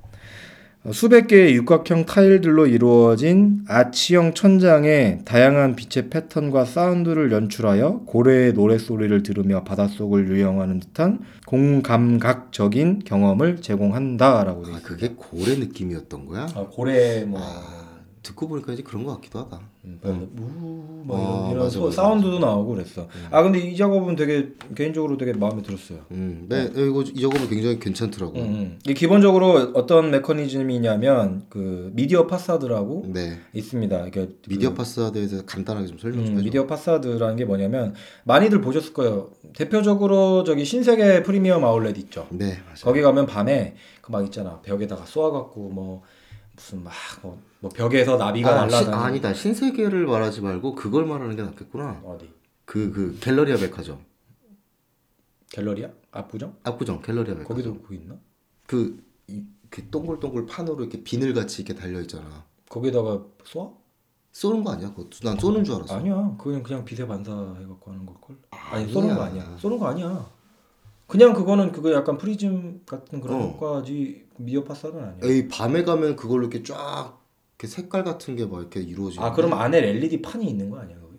수백 개의 육각형 타일들로 이루어진 아치형 천장에 다양한 빛의 패턴과 사운드를 연출하여 고래의 노랫소리를 들으며 바닷속을 유영하는 듯한 공감각적인 경험을 제공한다라고 돼 아 있어요. 그게 고래 느낌이었던 거야? 아, 고래 뭐 아, 듣고 보니까 이제 그런 것 같기도 하다. 음, 뭐, 뭐 아, 이런, 이런 맞아, 소- 맞아, 사운드도 나오고 그랬어. 아 근데 이 작업은 되게 개인적으로 되게 마음에 들었어요. 음, 네, 이거 이 작업은 굉장히 괜찮더라고. 음, 음. 이게 기본적으로 어떤 메커니즘이냐면 그 미디어 파사드라고 네, 있습니다. 그러니까 미디어 그, 파사드에 대해서 간단하게 좀 설명 좀 음, 해줘. 미디어 파사드라는 게 뭐냐면 많이들 보셨을 거예요. 대표적으로 저기 신세계 프리미엄 아울렛 있죠. 네, 맞아. 거기 가면 밤에 그 막 있잖아 벽에다가 쏘아갖고 뭐 무슨 막뭐 뭐 벽에서 나비가 아, 신, 날라다니는 아, 아니다 신세계를 말하지 말고 그걸 말하는 게 낫겠구나. 어디 그 그 갤러리아 백화점. 갤러리아 압구정 압구정 갤러리아 백화점. 거기도 그 있나? 그, 이, 그 동글동글 판으로 이렇게 비늘 같이 이렇게 달려 있잖아. 거기다가 쏘아? 쏘는 거 아니야? 그것도 난 쏘는 줄 알았어. 아니야. 그냥 그냥 비세 반사 해갖고 하는 걸 걸. 아니 아니야. 쏘는 거 아니야. 쏘는 거 아니야. 그냥 그거는 그거 약간 프리즘 같은 그런 어. 미디어 파사드는 아니야. 에이 밤에 가면 그걸로 이렇게 쫙 이렇게 색깔 같은 게 막 이렇게 이루어지는. 아 그럼 안에 LED 판이 있는 거 아니야? 거기?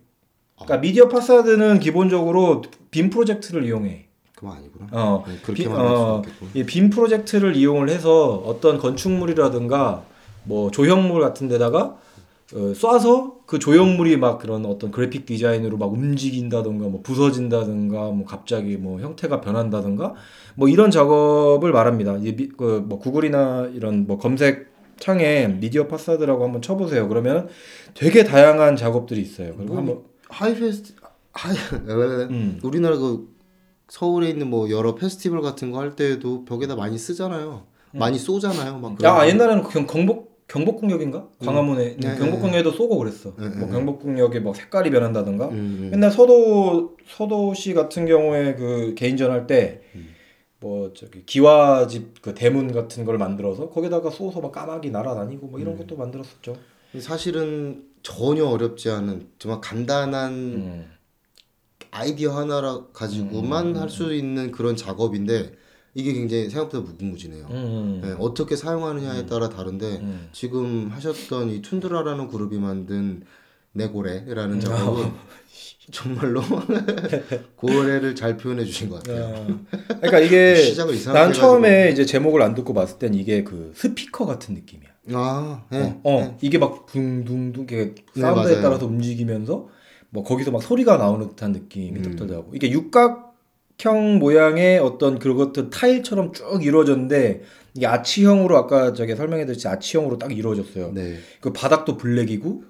그러니까 미디어 파사드는 기본적으로 빔 프로젝트를 이용해. 그럼 아니구나. 어, 네, 비- 그렇게만 할 어, 빔 프로젝트를 이용을 해서 어떤 건축물이라든가 뭐 조형물 같은 데다가 어, 쏴서 그 조형물이 막 그런 어떤 그래픽 디자인으로 막 움직인다든가 뭐 부서진다든가 뭐 갑자기 뭐 형태가 변한다든가 뭐 이런 작업을 말합니다. 이제 미, 그, 뭐 구글이나 이런 뭐 검색 창에 미디어 파사드라고 한번 쳐보세요. 그러면 되게 다양한 작업들이 있어요. 그리고 뭐, 한번 하이 페스티 하이 *laughs* 음. 우리나라 그 서울에 있는 뭐 여러 페스티벌 같은 거 할 때에도 벽에다 많이 쓰잖아요. 많이 쏘잖아요. 막 음. 야 옛날에는 경, 경복 경복궁역인가 광화문에 네, 경복궁에도 쏘고 그랬어. 네, 뭐 네. 경복궁역에 뭐 색깔이 변한다든가. 음, 음. 맨날 서도 서도시 같은 경우에 그 개인전 할 때 뭐 저기 기와집 그 대문 같은 걸 만들어서 거기다가 쏘서 막 까마귀 날아다니고 뭐 음. 이런 것도 만들었었죠. 사실은 전혀 어렵지 않은 정말 간단한 음. 아이디어 하나 가지고만 음, 음, 할수 있는 그런 작업인데 이게 굉장히 생각보다 무궁무진해요. 음. 네, 어떻게 사용하느냐에 따라 다른데 음. 지금 하셨던 이 툰드라라는 그룹이 만든 내고래라는 음. 작업은 *laughs* 정말로 *laughs* 고래를 잘 표현해 주신 것 같아요. 어. 그러니까 이게 *laughs* 난 처음에. 이제 제목을 안 듣고 봤을 땐 이게 그 스피커 같은 느낌이야. 아, 네. 어, 어. 이게 막 둥둥둥 이게 네, 사운드에 맞아요. 따라서 움직이면서 뭐 거기서 막 소리가 나오는 듯한 느낌이 음. 딱 들더라고. 이게 육각형 모양의 어떤 그것들 타일처럼 쭉 이루어졌는데 이게 아치형으로 아까 저기 설명해드렸지 아치형으로 딱 이루어졌어요. 네. 그 바닥도 블랙이고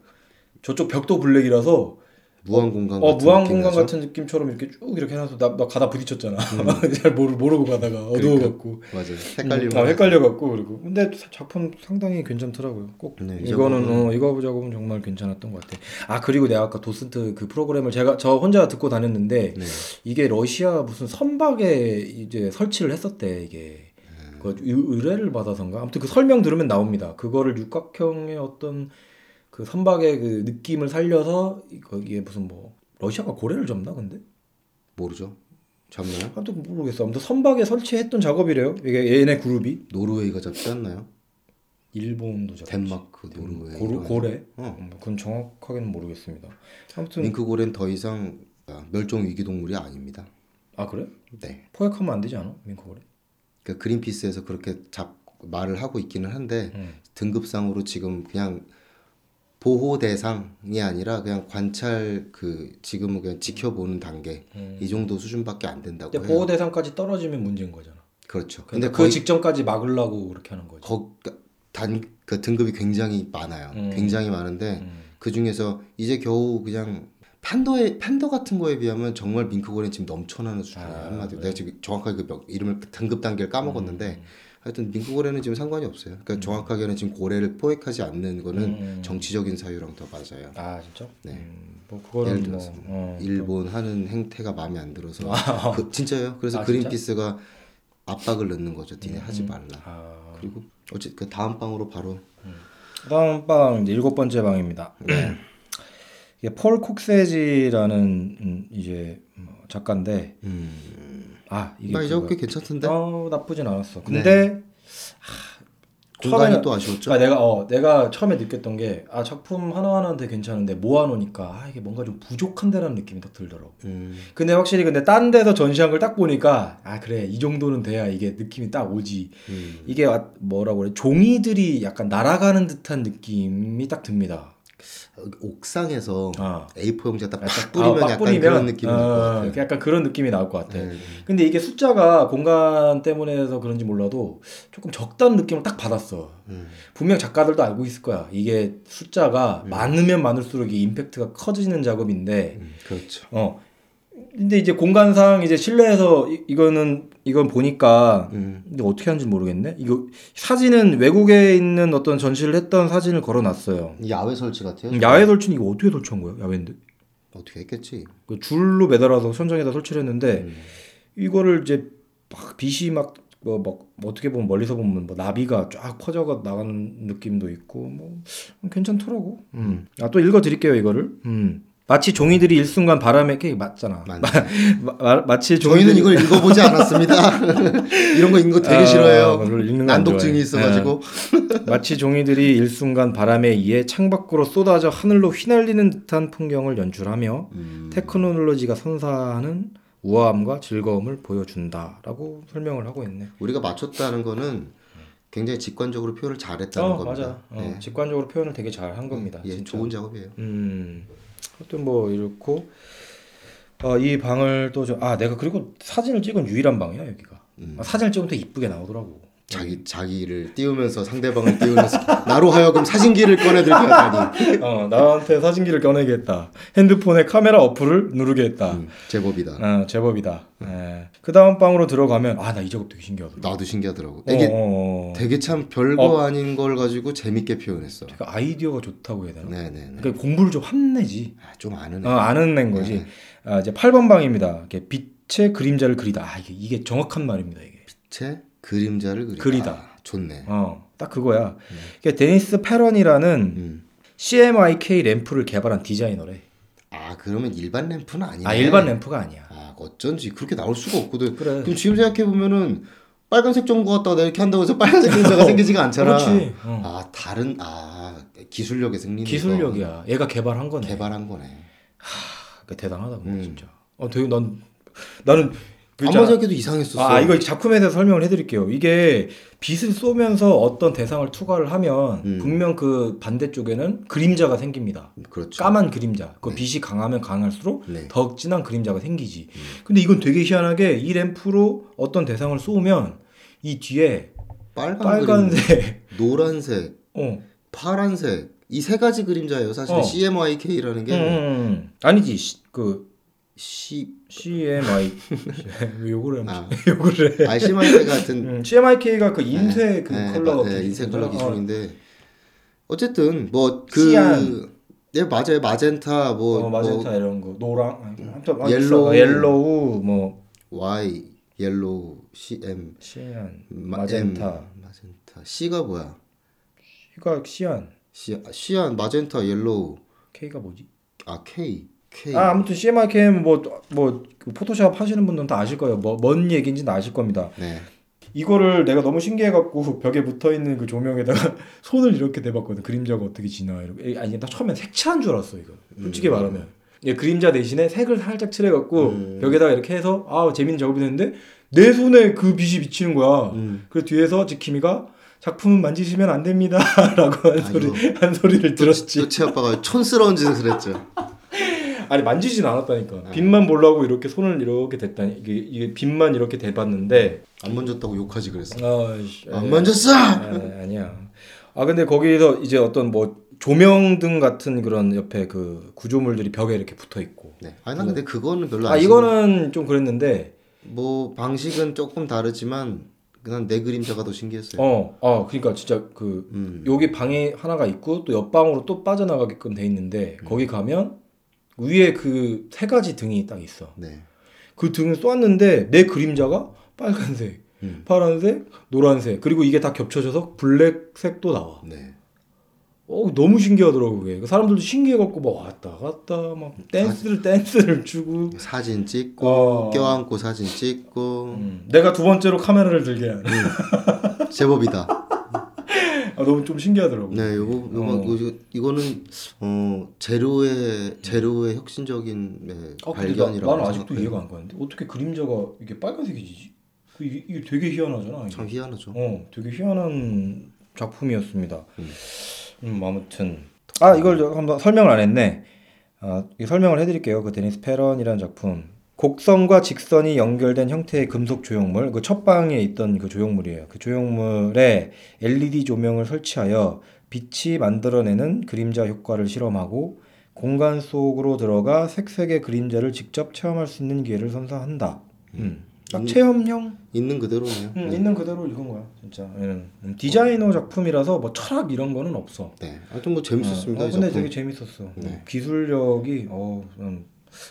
저쪽 벽도 블랙이라서 무한 공간 어 같은 무한 공간 나죠? 같은 느낌처럼 이렇게 쭉 이렇게 해놔서 나, 나 가다 부딪혔잖아. *laughs* 잘 모르 모르고 가다가 어두워갖고. 맞아요. 헷갈리고. 음, 아, 헷갈려갖고 그리고 근데 사- 작품 상당히 괜찮더라고요. 꼭 네, 이 이거는 작업은- 어, 이거 작업은 정말 괜찮았던 것 같아. 아 그리고 내가 아까 도슨트 그 프로그램을 제가 저 혼자 듣고 다녔는데 네. 이게 러시아 무슨 선박에 이제 설치를 했었대 이게. 그 의- 의뢰를 받아서인가 아무튼 그 설명 들으면 나옵니다. 그거를 육각형의 어떤 그 선박의 그 느낌을 살려서 이- 거기에 무슨 뭐 러시아가 고래를 잡나 근데 모르죠. 잡나요? 아무튼 모르겠어. 아무튼 선박에 설치했던 작업이래요. 이게 얘네 그룹이 노르웨이가 잡지 않나요? 일본도 잡. 덴마크, 노르웨이. 이런. 고래? 어. 음, 그건 정확하게는 모르겠습니다. 아무튼 밍크고래는 더 이상 멸종 위기 동물이 아닙니다. 아 그래? 네. 포획하면 안 되지 않아? 민코고래? 그 그린피스에서 그렇게 잡 말을 하고 있기는 한데 음. 등급상으로 지금 그냥 보호 대상이 아니라 그냥 관찰 그 지금은 그냥 지켜보는 단계 이 정도 수준밖에 안 된다고 근데 해요. 보호 대상까지 떨어지면 문제인 거잖아. 그렇죠. 근데 근데 그 직전까지 막으려고 그렇게 하는 거지. 거단 그 등급이 굉장히 많아요. 음. 굉장히 많은데 음. 그 중에서 이제 겨우 그냥 팬더의 팬더 같은 거에 비하면 정말 밍크고래는 지금 넘쳐나는 수준이에요 아, 한마디로 내가 지금 정확하게 그 몇- 이름을 등급 단계를 까먹었는데 음. 하여튼 밍크고래는 지금 상관이 없어요. 그러니까 정확하게는 지금 고래를 포획하지 않는 거는 음. 정치적인 사유랑 더 맞아요. 아 진짜? 네. 음, 뭐 그거는 예를 뭐 들어서 어, 일본 하는 행태가 마음에 안 들어서 아. 그, 진짜예요. 그래서 아, 그린피스가 압박을 넣는 거죠. 니네 음, 하지 말라. 아. 그리고 어째 그 다음 방으로 바로 다음 방 이제 일곱 번째 방입니다. 이게 폴 콕세지라는 음, 이제 뭐 작가인데 음, 아 이게 나 이제 그거야. 꽤 괜찮던데 어 나쁘진 않았어. 근데 공간이 처음에는- 또 아쉬웠죠. 아 내가 어 내가 처음에 느꼈던 게 아 작품 하나 되게 괜찮은데 모아놓으니까 아 이게 뭔가 좀 부족한데라는 느낌이 딱 들더라고. 음, 근데 확실히 근데 딴 데서 전시한 걸 딱 보니까 아 그래 이 정도는 돼야 이게 느낌이 딱 오지. 음. 이게 와- 뭐라고 그래 종이들이 약간 날아가는 듯한 느낌이 딱 듭니다. 옥상에서 아. A4 용지에 딱팍 뿌리면 아, 막 약간 뿌리면, 그런 느낌이 날것 어, 같아요. 약간 그런 느낌이 나올 것 같아. 네. 근데 이게 숫자가 공간 때문에서 그런지 몰라도 조금 적다는 느낌을 딱 받았어. 음. 분명 작가들도 알고 있을 거야. 이게 숫자가 많으면 많을수록 이 임팩트가 커지는 작업인데, 음, 그렇죠. 어. 근데 이제 공간상 이제 실내에서 이, 이거는 이건 보니까 음. 근데 어떻게 하는지 모르겠네. 이거 사진은 외국에 있는 어떤 전시를 했던 사진을 걸어놨어요. 야외 설치 같아요. 야외 설치는 이거 어떻게 설치한 거야? 야외인데? 어떻게 했겠지. 그 줄로 매달아서 천장에다 설치를 했는데 음. 이거를 이제 막 빛이 막 뭐, 뭐 어떻게 보면 멀리서 보면 뭐 나비가 쫙 퍼져가 나가는 느낌도 있고 뭐 괜찮더라고. 음. 아 또 읽어 드릴게요 이거를. 음. 마치 종이들이 일순간 바람에 게 맞잖아. 마, 마, 마치 종이들이 이걸 읽어보지 않았습니다. *laughs* 이런 거 읽는 거 되게 아, 싫어해요. 난독증이. 있어가지고 마치 종이들이 일순간 바람에 의해 창밖으로 쏟아져 하늘로 휘날리는 듯한 풍경을 연출하며 음, 테크놀로지가 선사하는 우아함과 즐거움을 보여준다라고 설명을 하고 있네. 우리가 맞췄다는 거는 굉장히 직관적으로 표현을 잘했다는 어, 겁니다. 맞아. 어, 네. 직관적으로 표현을 되게 잘 한 겁니다. 예, 진짜. 좋은 작업이에요. 음. 하여튼 뭐 이렇고 어, 이 방을 또아 내가 그리고 사진을 찍은 유일한 방이야 여기가. 음. 아, 사진을 찍으면 되게 이쁘게 나오더라고. 자기 자기를 띄우면서 상대방을 띄우면서 *laughs* 나로 하여금 사진기를 꺼내들게 하다니 *laughs* 어 나한테 사진기를 꺼내게 했다. 핸드폰에 카메라 어플을 누르게 했다. 음, 제법이다. 어, 제법이다. 예. 그 다음 방으로 들어가면 아 나 이 작업 되게 신기하더라. 나도 신기하더라고. 이게 어, 어, 어. 되게 참 별거 아닌 걸 가지고 재밌게 표현했어. 되게 아이디어가 좋다고 해야 되나? 네네네. 그러니까 공부를 좀 한내지. 아, 좀 아는 애. 어, 아는 낸 거지. 네. 아, 이제 8번 방입니다. 이렇게 빛의 그림자를 그리다. 아, 이게, 이게 정확한 말입니다. 이게. 채 그림자를 그리다. 그리다. 아, 좋네. 어, 딱 그거야. 이게 데니스 페런이라는 음. CMYK 램프를 개발한 디자이너래. 아 그러면 일반 램프는 아니네. 아, 일반 램프가 아니야. 아 어쩐지 그렇게 나올 수가 없거든. 그래. 그럼 지금 생각해 보면은 빨간색 전구 갖다가 내가 이렇게 한다고 해서 빨간색 그림자가 *laughs* 생기지가 않잖아. 그렇지. 어. 아 다른 아 기술력의 승리. 기술력이야. 얘가 개발한 거네. 개발한 거네. 그러니까 대단하다 그거 음. 진짜. 어, 되게 난 나는 그 아무리 있잖아. 생각해도 이상했었어. 아 이거 작품에 대해서 설명을 해드릴게요. 이게 빛을 쏘면서 어떤 대상을 투과를 하면 음. 분명 그 반대쪽에는 그림자가 생깁니다. 그렇죠. 까만 그림자. 그 네. 빛이 강하면 강할수록 네. 더 진한 그림자가 생기지. 음. 근데 이건 되게 희한하게 이 램프로 어떤 대상을 쏘면 이 뒤에 빨간 빨간색, 그림, 노란색, 어, 파란색 이 세 가지 그림자예요. 사실 어. CMYK라는 게 음, 음, 음. 아니지 시- 그 C CMY 왜 욕을 해? 아. *laughs* 욕을 해? 아 CMYK 같은 음, CMYK가 그 인쇄 네, 그 네, 컬러 마- 네, 인쇄 컬러. 어. 기준인데 어 쨌든 뭐 cyan. 그 네, 맞아요. 마젠타 뭐, 어, 마젠타 이런 거 노랑 아니, yellow. yellow 뭐뭐 Y, yellow, CM, cyan 마- magenta M, magenta. C가 뭐야? C가 cyan 시, cyan, magenta, yellow. K가 뭐지? 아 K, K. 아 아무튼 CMYK는 뭐뭐 그 포토샵 하시는 분들은 다 아실 거예요. 뭐 뭔 얘기인지는 아실 겁니다. 네. 이거를 내가 너무 신기해갖고 *laughs* 벽에 붙어 있는 그 조명에다가 *laughs* 손을 이렇게 대봤거든. 그림자가 어떻게 지나 이렇게. 아니 나 처음엔 색칠한 줄 알았어 이거. 솔직히 말하면. 예, 그림자 대신에 색을 살짝 칠해갖고 음. 벽에다가 이렇게 해서 아 재밌는 작업이 됐는데 내 손에 그 빛이 비치는 거야. 음. 그래서 뒤에서 지킴이가 작품은 만지시면 안 됩니다라고 *laughs* 한 소리 한 소리를 들었지. 또치 아빠가 촌스러운 짓을 했죠. 아니 만지진 않았다니까. 네. 빛만 보려고 이렇게 손을 이렇게 댔다니 이게, 이게 빛만 이렇게 대봤는데 안 만졌다고 욕하지 그랬어. 아씨 안 만졌어. 아, 아니야. 아 근데 거기서 이제 어떤 뭐 조명등 같은 그런 옆에 그 구조물들이 벽에 이렇게 붙어 있고. 네. 아니 난 근데 그거는 별로 안 아 이거는 좀 그랬는데 뭐 방식은 조금 다르지만 그냥 내 그림자가 더 신기했어요. 어, 어 그러니까 진짜 그 음. 여기 방에 하나가 있고 또 옆 방으로 또 빠져나가게끔 돼 있는데 음. 거기 가면 위에 그 세 가지 등이 딱 있어. 네. 그 등을 쏘았는데 내 그림자가 빨간색, 음. 파란색, 노란색 그리고 이게 다 겹쳐져서 블랙색도 나와. 네. 어 너무 신기하더라고 그게. 그 사람들도 신기해갖고 막 왔다 갔다 막 댄스를 댄스를 추고. 사진 찍고 어. 껴안고 사진 찍고 음, 내가 두 번째로 카메라를 들게 하는. 제법이다. 아 너무 좀 신기하더라고. 네, 요거 요거 어. 이거- 이거는 어 재료의 재료의 혁신적인 네, 아, 발견이라고 나는 아직도 생각해요. 이해가 안 가는데 어떻게 그림자가 이게 빨간색이지? 그 이게, 이게 되게 희한하잖아. 이게. 참 희한하죠. 어, 되게 희한한 작품이었습니다. 음. 음, 아무튼 아 이걸 한번 설명을 안 했네. 아, 이 설명을 해드릴게요. 그 데니스 페런이라는 작품. 곡선과 직선이 연결된 형태의 금속 조형물, 그 첫 방에 있던 그 조형물이에요. 그 조형물에 LED 조명을 설치하여 빛이 만들어내는 그림자 효과를 실험하고 공간 속으로 들어가 색색의 그림자를 직접 체험할 수 있는 기회를 선사한다. 음. 딱 음. 체험형 있는 그대로네요. 음, 네. 있는 그대로 읽은 거야 진짜 얘는 음, 디자이너 작품이라서 뭐 철학 이런 거는 없어 네. 하여튼 뭐 재밌었습니다. 어, 이 근데 작품. 되게 재밌었어 네. 기술력이 어 음,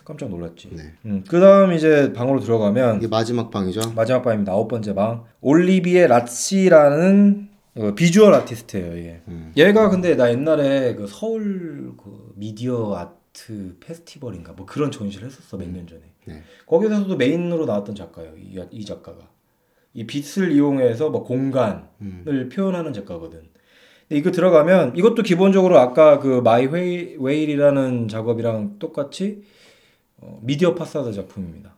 깜짝 놀랐지. 네. 음, 그 다음 이제 방으로 들어가면 이게 마지막 방이죠. 마지막 방입니다. 아홉 번째 방. 올리비에 라치라는 어, 비주얼 아티스트예요. 얘. 음. 얘가 근데 나 옛날에 그 서울 그 미디어 아트 페스티벌인가 뭐 그런 전시를 했었어 몇 년 전에. 네. 거기서도 메인으로 나왔던 작가예요. 이, 이 작가가. 이 빛을 이용해서 뭐 공간을 음. 표현하는 작가거든. 근데 이거 들어가면 이것도 기본적으로 아까 그 마이 웨일이라는 작업이랑 똑같이 어, 미디어 파사드 작품입니다.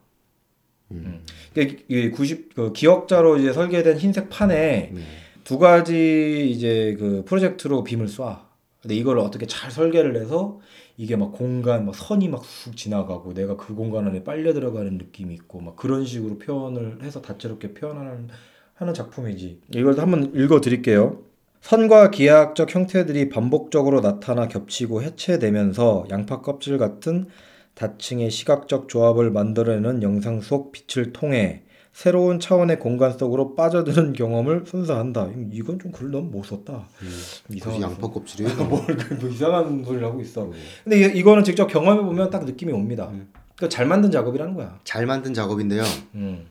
음. 이게 90 그 기억자로 이제 설계된 흰색 판에 네. 두 가지 이제 그 프로젝트로 빔을 쏴. 근데 이걸 어떻게 잘 설계를 해서 이게 막 공간 막 선이 막 쑥 지나가고 내가 그 공간 안에 빨려 들어가는 느낌이 있고 막 그런 식으로 표현을 해서 다채롭게 표현하는 하는 작품이지. 이걸 한번 읽어 드릴게요. 선과 기하학적 형태들이 반복적으로 나타나 겹치고 해체되면서 양파 껍질 같은 다층의 시각적 조합을 만들어내는 영상 속 빛을 통해 새로운 차원의 공간 속으로 빠져드는 경험을 선사한다. 이건 좀글 너무 못 썼다. 굳이 이상한 양파 껍질이에요. *laughs* 뭘, 뭐 이상한 소리를 하고 있어. 근데 이, 이거는 직접 경험해 보면 딱 느낌이 옵니다. 음. 그잘 만든 작업이라는 거야. 잘 만든 작업인데요. 음.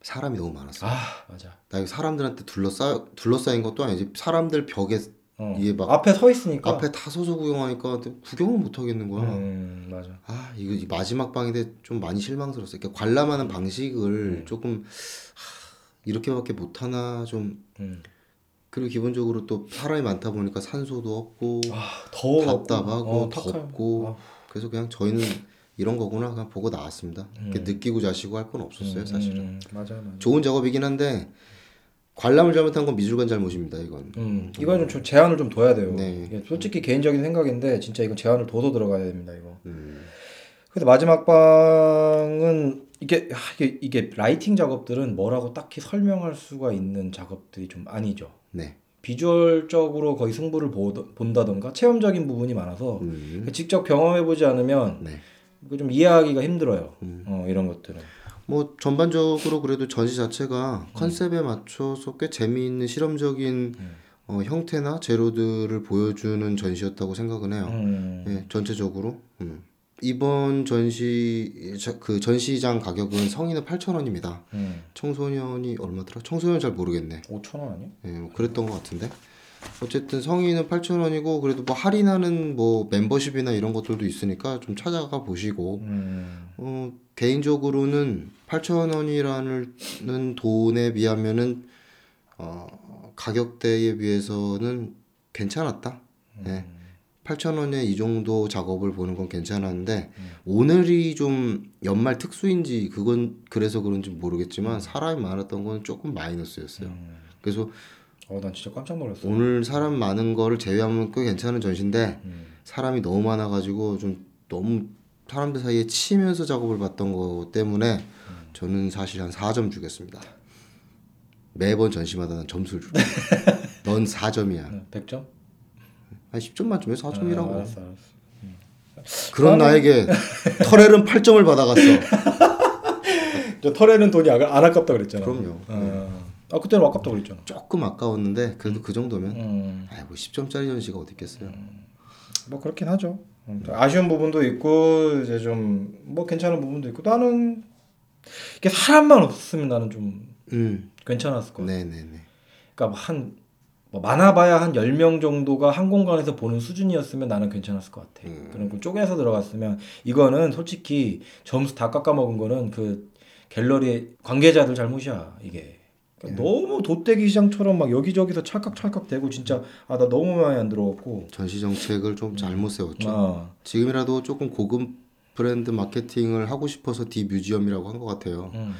사람이 너무 많았어. 아 맞아. 나 이거 사람들한테 둘러싸 둘러싸인 것도 아니지. 사람들 벽에 어. 이게 막 앞에 서 있으니까. 앞에 다 서서 구경하니까 구경을 못 하겠는 거야. 음 맞아. 아 이거 이 마지막 방인데 좀 많이 실망스러웠어. 이렇게 관람하는 방식을 음. 조금 하, 이렇게밖에 못 하나 좀 음. 그리고 기본적으로 또 사람이 많다 보니까 산소도 없고 아 더워. 답답하고 어. 덥고 아. 그래서 그냥 저희는 이런 거구나 그냥 보고 나왔습니다. 이렇게 느끼고 자시고 할 건 없었어요 사실은. 음, 맞아 맞아. 좋은 작업이긴 한데 관람을 잘못한 건 미술관 잘못입니다 이건. 음, 이건 좀 저- 제한을 좀 둬야 돼요. 네. 솔직히 개인적인 생각인데 진짜 이건 제한을 둬서 들어가야 됩니다 이거. 음. 그래서 마지막 방은 이게 아, 이게 이게 라이팅 작업들은 뭐라고 딱히 설명할 수가 있는 작업들이 좀 아니죠. 네. 비주얼적으로 거의 승부를 보, 본다던가 체험적인 부분이 많아서 음. 직접 경험해 보지 않으면 네. 이거 좀 이해하기가 힘들어요. 음. 어, 이런 것들은. 뭐 전반적으로 그래도 전시 자체가 컨셉에 맞춰서 꽤 재미있는 실험적인 어, 형태나 재료들을 보여주는 전시였다고 생각은 해요. 음. 예, 전체적으로. 음. 이번 전시 저- 그 전시장 가격은 성인은 8,000원입니다. 음. 청소년이 얼마더라? 청소년 잘 모르겠네. 5천 원 아니야? 예, 뭐 그랬던 것 같은데. 어쨌든 성인은 8,000원이고 그래도 뭐 할인하는 뭐 멤버십이나 이런 것들도 있으니까 좀 찾아가 보시고 음. 어, 개인적으로는 8,000원이라는 돈에 비하면은 어, 가격대에 비해서는 괜찮았다. 예. 8,000원에 이 정도 작업을 보는 건 괜찮았는데 오늘이 좀 연말 특수인지 그건 그래서 그런지 모르겠지만 사람이 많았던 건 조금 마이너스였어요. 그래서 어, 난 진짜 깜짝 놀랐어. 오늘 사람 많은 거를 제외하면 꽤 괜찮은 전시인데 음. 사람이 너무 많아가지고 좀 너무 사람들 사이에 치면서 작업을 봤던 거 때문에 저는 사실 한 4점 주겠습니다. 매번 전시마다 난 점수를 줄게. *laughs* 넌 4점이야. 네, 100점? 한 10점 만점에 4점이라고. 아, 알았어, 알았어. 그런 나에게 *laughs* 터렐은 8점을 받아갔어. *laughs* 저 털에는 돈이 안, 안 아깝다 그랬잖아. 그럼요. 어. 아 그때는 아깝다 그랬잖아. 조금 아까웠는데 그래도 그 정도면 음. 아이 뭐 10점짜리 전시가 어디 있겠어요. 뭐 그렇긴 하죠. 음, 아쉬운 부분도 있고 이제 좀 뭐 괜찮은 부분도 있고 나는 이게 사람만 없었으면 나는 좀 음. 괜찮았을 것 같아. 네네네. 그러니까 한 뭐 많아봐야 한 10명 정도가 한 공간에서 보는 수준이었으면 나는 괜찮았을 것 같아. 음. 그런 거 쪼개서 들어갔으면 이거는 솔직히 점수 다 깎아먹은 거는 그 갤러리 관계자들 잘못이야 이게. 그러니까 너무 돗대기 시장처럼 막 여기저기서 찰칵찰칵 대고 진짜 아 나 너무 마음에 안 들어갔고. 전시 정책을 좀 잘못 세웠죠. 아, 지금이라도 조금 고급 브랜드 마케팅을 하고 싶어서 D Museum이라고 한 것 같아요. 음.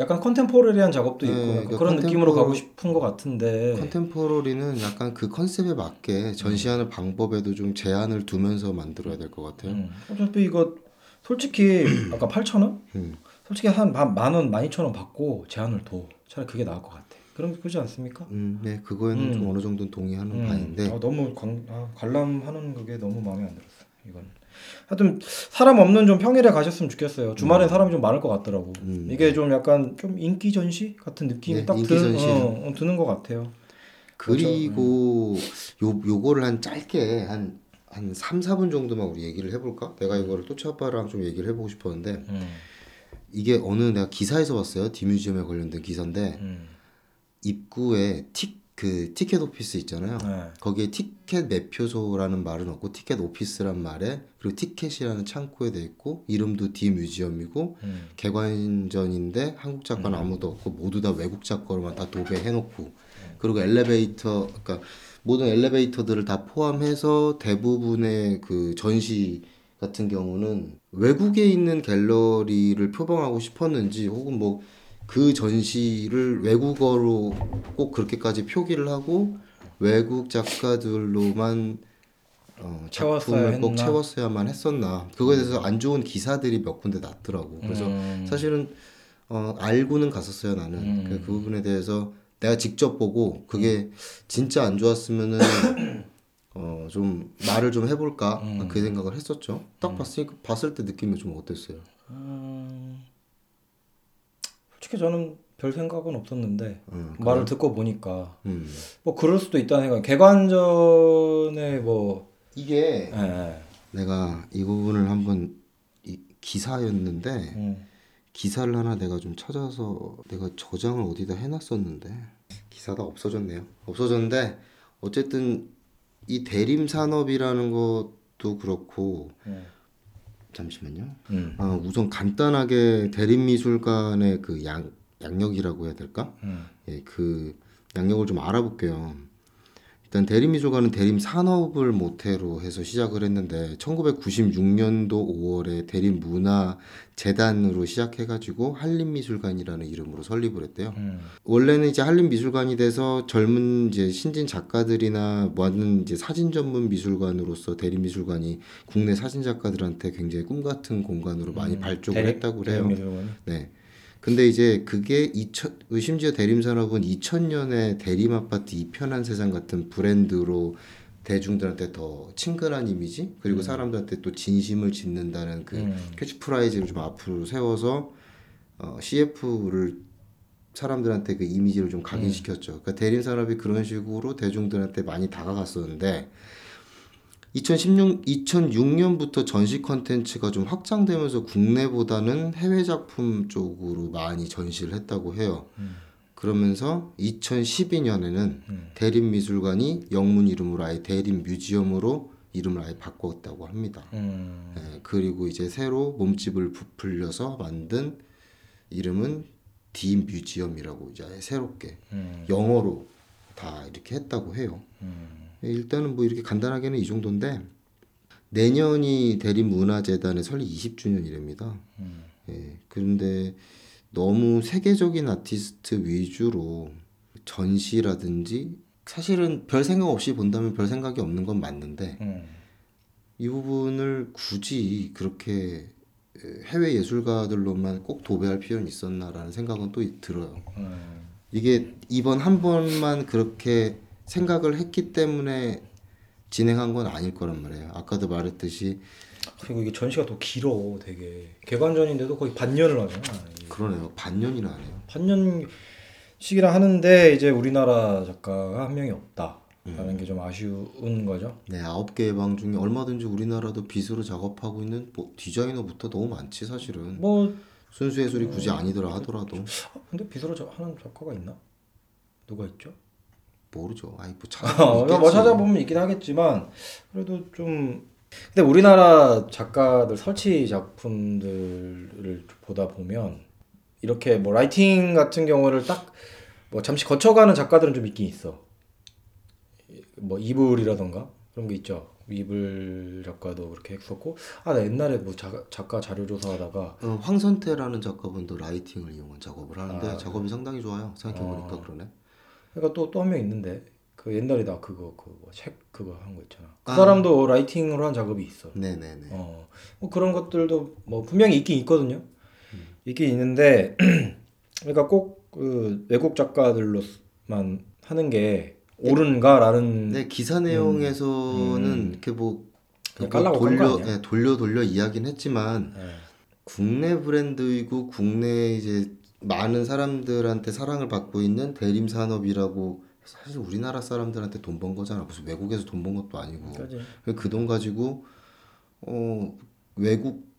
약간 contemporary한 작업도 있고 네, 그러니까 그런 느낌으로 가고 싶은 것 같은데. contemporary는 약간 그 컨셉에 맞게 전시하는 방법에도 좀 제한을 두면서 만들어야 될 것 같아요. 음. 어차피 이거 솔직히 아까 8천 원? 음. 솔직히 한 만 원, 만 이천 원 받고 제한을 둬. 차라리 그게 나을 것 같아. 그런 그러지 않습니까? 음, 네, 그거에는 음. 좀 어느 정도는 동의하는 음. 바인데 아, 너무 관, 아, 관람하는 그게 너무 마음에 안 들었어. 이건. 하여튼 사람 없는 좀 평일에 가셨으면 좋겠어요. 주말엔 사람이 좀 많을 것 같더라고. 음. 이게 좀 약간 좀 인기 전시 같은 느낌이 네, 딱 드는. 어, 어, 드는 것 같아요. 그리고 요 요거를 한 짧게 한한 3, 4분 정도만 우리 얘기를 해볼까? 내가 이거를 또치 아빠랑 좀 얘기를 해보고 싶었는데 음, 이게 어느 내가 기사에서 봤어요. 디뮤지엄에 관련된 기사인데 음, 입구에 티, 그 티켓 오피스 있잖아요. 네. 거기에 티켓 매표소라는 말은 없고 티켓 오피스란 말에 그리고 티켓이라는 창구에 돼 있고 이름도 디 뮤지엄이고 음, 개관전인데 한국 작가는 아무도 없고 모두 다 외국 작가로만 다 도배해 놓고 그리고 엘리베이터 그러니까 모든 엘리베이터들을 다 포함해서 대부분의 그 전시 같은 경우는 외국에 있는 갤러리를 표방하고 싶었는지 혹은 뭐 그 전시를 외국어로 꼭 그렇게까지 표기를 하고 외국 작가들로만 어, 작품을 꼭? 채웠어야만 했었나 그거에 대해서 안 좋은 기사들이 몇 군데 났더라고 그래서 음. 사실은 어, 알고는 갔었어요 나는 음. 그, 그 부분에 대해서 내가 직접 보고 그게 진짜 안 좋았으면은 어, 좀 말을 좀 해볼까 음. 그 생각을 했었죠 딱 봤으니까 봤을 때 느낌이 좀 어땠어요 음, 솔직히 저는 별 생각은 없었는데 음, 말을 듣고 보니까 음. 뭐 그럴 수도 있다는 생각. 개관전에 뭐 이게 예, 예. 내가 이 부분을 한번 이 기사였는데 음, 기사를 하나 내가 좀 찾아서 내가 저장을 어디다 해놨었는데 기사가 없어졌네요. 없어졌는데 어쨌든 이 대림 산업이라는 것도 그렇고 음, 잠시만요. 음, 어, 우선 간단하게 대림 미술관의 그 양, 양력이라고 해야 될까? 음, 예, 그 양력을 좀 알아볼게요. 일단 대림미술관은 대림 산업을 모태로 해서 시작을 했는데 1996년도 5월에 대림문화재단으로 시작해가지고 한림미술관이라는 이름으로 설립을 했대요. 음, 원래는 이제 한림미술관이 돼서 젊은 이제 신진 작가들이나 많은 이제 사진 전문 미술관으로서 대림미술관이 국내 사진 작가들한테 굉장히 꿈 같은 공간으로 많이 발족을 음, 대리- 했다고 그래요. 대림미술관이? 네. 근데 이제 그게 2000, 심지어 대림산업은 2000년에 대림 아파트 e편한세상 같은 브랜드로 대중들한테 더 친근한 이미지 그리고 사람들한테 또 진심을 짓는다는 그 음. 캐치프레이즈를 좀 앞으로 세워서 어, CF를 사람들한테 그 이미지를 좀 각인시켰죠. 그러니까 대림 산업이 그런 식으로 대중들한테 많이 다가갔었는데 2016 2006년부터 전시 컨텐츠가 좀 확장되면서 국내보다는 해외 작품 쪽으로 많이 전시를 했다고 해요. 그러면서 2012년에는 음. 대림미술관이 영문 이름으로 아예 대림 Museum으로 이름을 아예 바꿨다고 합니다. 음, 예, 그리고 이제 새로 몸집을 부풀려서 만든 이름은 D Museum이라고 이제 새롭게 음, 영어로 다 이렇게 했다고 해요. 음, 예, 일단은 뭐 이렇게 간단하게는 이 정도인데 내년이 대림문화재단의 설립 20주년이랍니다. 음. 예, 그런데 너무 세계적인 아티스트 위주로 전시라든지 사실은 별 생각 없이 본다면 별 생각이 없는 건 맞는데 음. 이 부분을 굳이 그렇게 해외 예술가들로만 꼭 도배할 필요는 있었나라는 생각은 또 들어요. 음. 이게 이번 한 번만 그렇게 생각을 했기 때문에 진행한 건 아닐 거란 말이에요. 아까도 말했듯이 그리고 이게 전시가 더 길어 되게 개관전인데도 거의 반년을 하잖아 이게. 그러네요. 반년이나 하네요. 반년씩이나 하는데 이제 우리나라 작가가 한 명이 없다 라는 음. 게좀 아쉬운 거죠. 네, 아홉 개의 방 중에 얼마든지 우리나라도 빗으로 작업하고 있는 뭐 디자이너부터 너무 많지 사실은. 뭐 순수 예술이 굳이 아니더라 하더라도 아, 근데 자- 하는 작가가 있나? 누가 있죠? 모르죠. 아이 뭐 *laughs* 어, 찾아보면 뭐 찾아보면 있긴 하겠지만 그래도 좀 근데 우리나라 작가들 설치 작품들을 보다 보면 이렇게 뭐 라이팅 같은 경우를 딱 뭐 잠시 거쳐가는 작가들은 좀 있긴 있어. 뭐 이불이라던가 그런 게 있죠. 이불 작가도 그렇게 했었고 아 나 옛날에 뭐 자, 작가 자료 조사하다가 어, 황선태라는 작가분도 라이팅을 이용한 작업을 하는데 아, 작업이 상당히 좋아요. 생각해 보니까 그러네. 그러니까 또 또 한 명 있는데 그 옛날에 나 그거 그거 책 그거 한 거 있잖아. 그 아. 사람도 라이팅으로 한 작업이 있어. 네, 네, 네. 어, 뭐 그런 것들도 뭐 분명히 있긴 있거든요. 음. 있긴 있는데 *clears throat* 그러니까 꼭 그 외국 작가들로만 하는 게 옳은가라는 네, 기사 내용에서는 음. 이렇게 뭐 뭐 돌려? 네, 돌려 돌려 이야기는 했지만 네. 국내 브랜드이고 국내 이제 많은 사람들한테 사랑을 받고 있는 대림 산업이라고 사실 우리나라 사람들한테 돈 번 거잖아. 무슨 외국에서 돈 번 것도 아니고. 그지. 그 돈 가지고 어 외국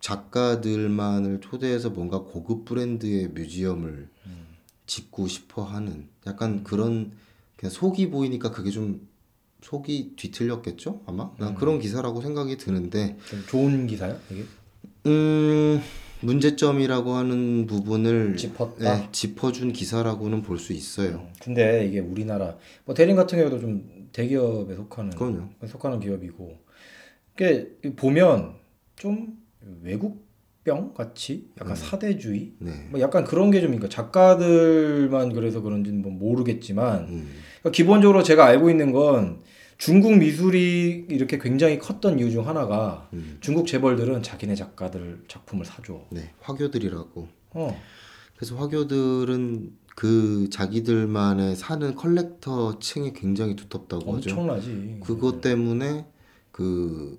작가들만을 초대해서 뭔가 고급 브랜드의 museum을 짓고 싶어 하는 약간 그런 그냥 속이 보이니까 그게 좀 속이 뒤틀렸겠죠 아마 난 그런 기사라고 생각이 드는데 좀 좋은 기사요 이게? 음 문제점이라고 하는 부분을 짚었다? 네, 짚어준 기사라고는 볼 수 있어요. 근데 이게 우리나라 뭐 대림 같은 경우도 좀 대기업에 속하는 그럼요. 속하는 기업이고 이게 보면 좀 외국병 같이 약간 사대주의 네. 뭐 약간 그런 게좀 그러니까 작가들만 그래서 그런지는 뭐 모르겠지만 음, 그러니까 기본적으로 제가 알고 있는 건 중국 미술이 이렇게 굉장히 컸던 이유 중 하나가 음. 중국 재벌들은 자기네 작가들 작품을 사줘. 네, 화교들이라고. 어. 그래서 화교들은 그 자기들만의 사는 컬렉터 층이 굉장히 두텁다고 하죠. 엄청나지. 그것 때문에 그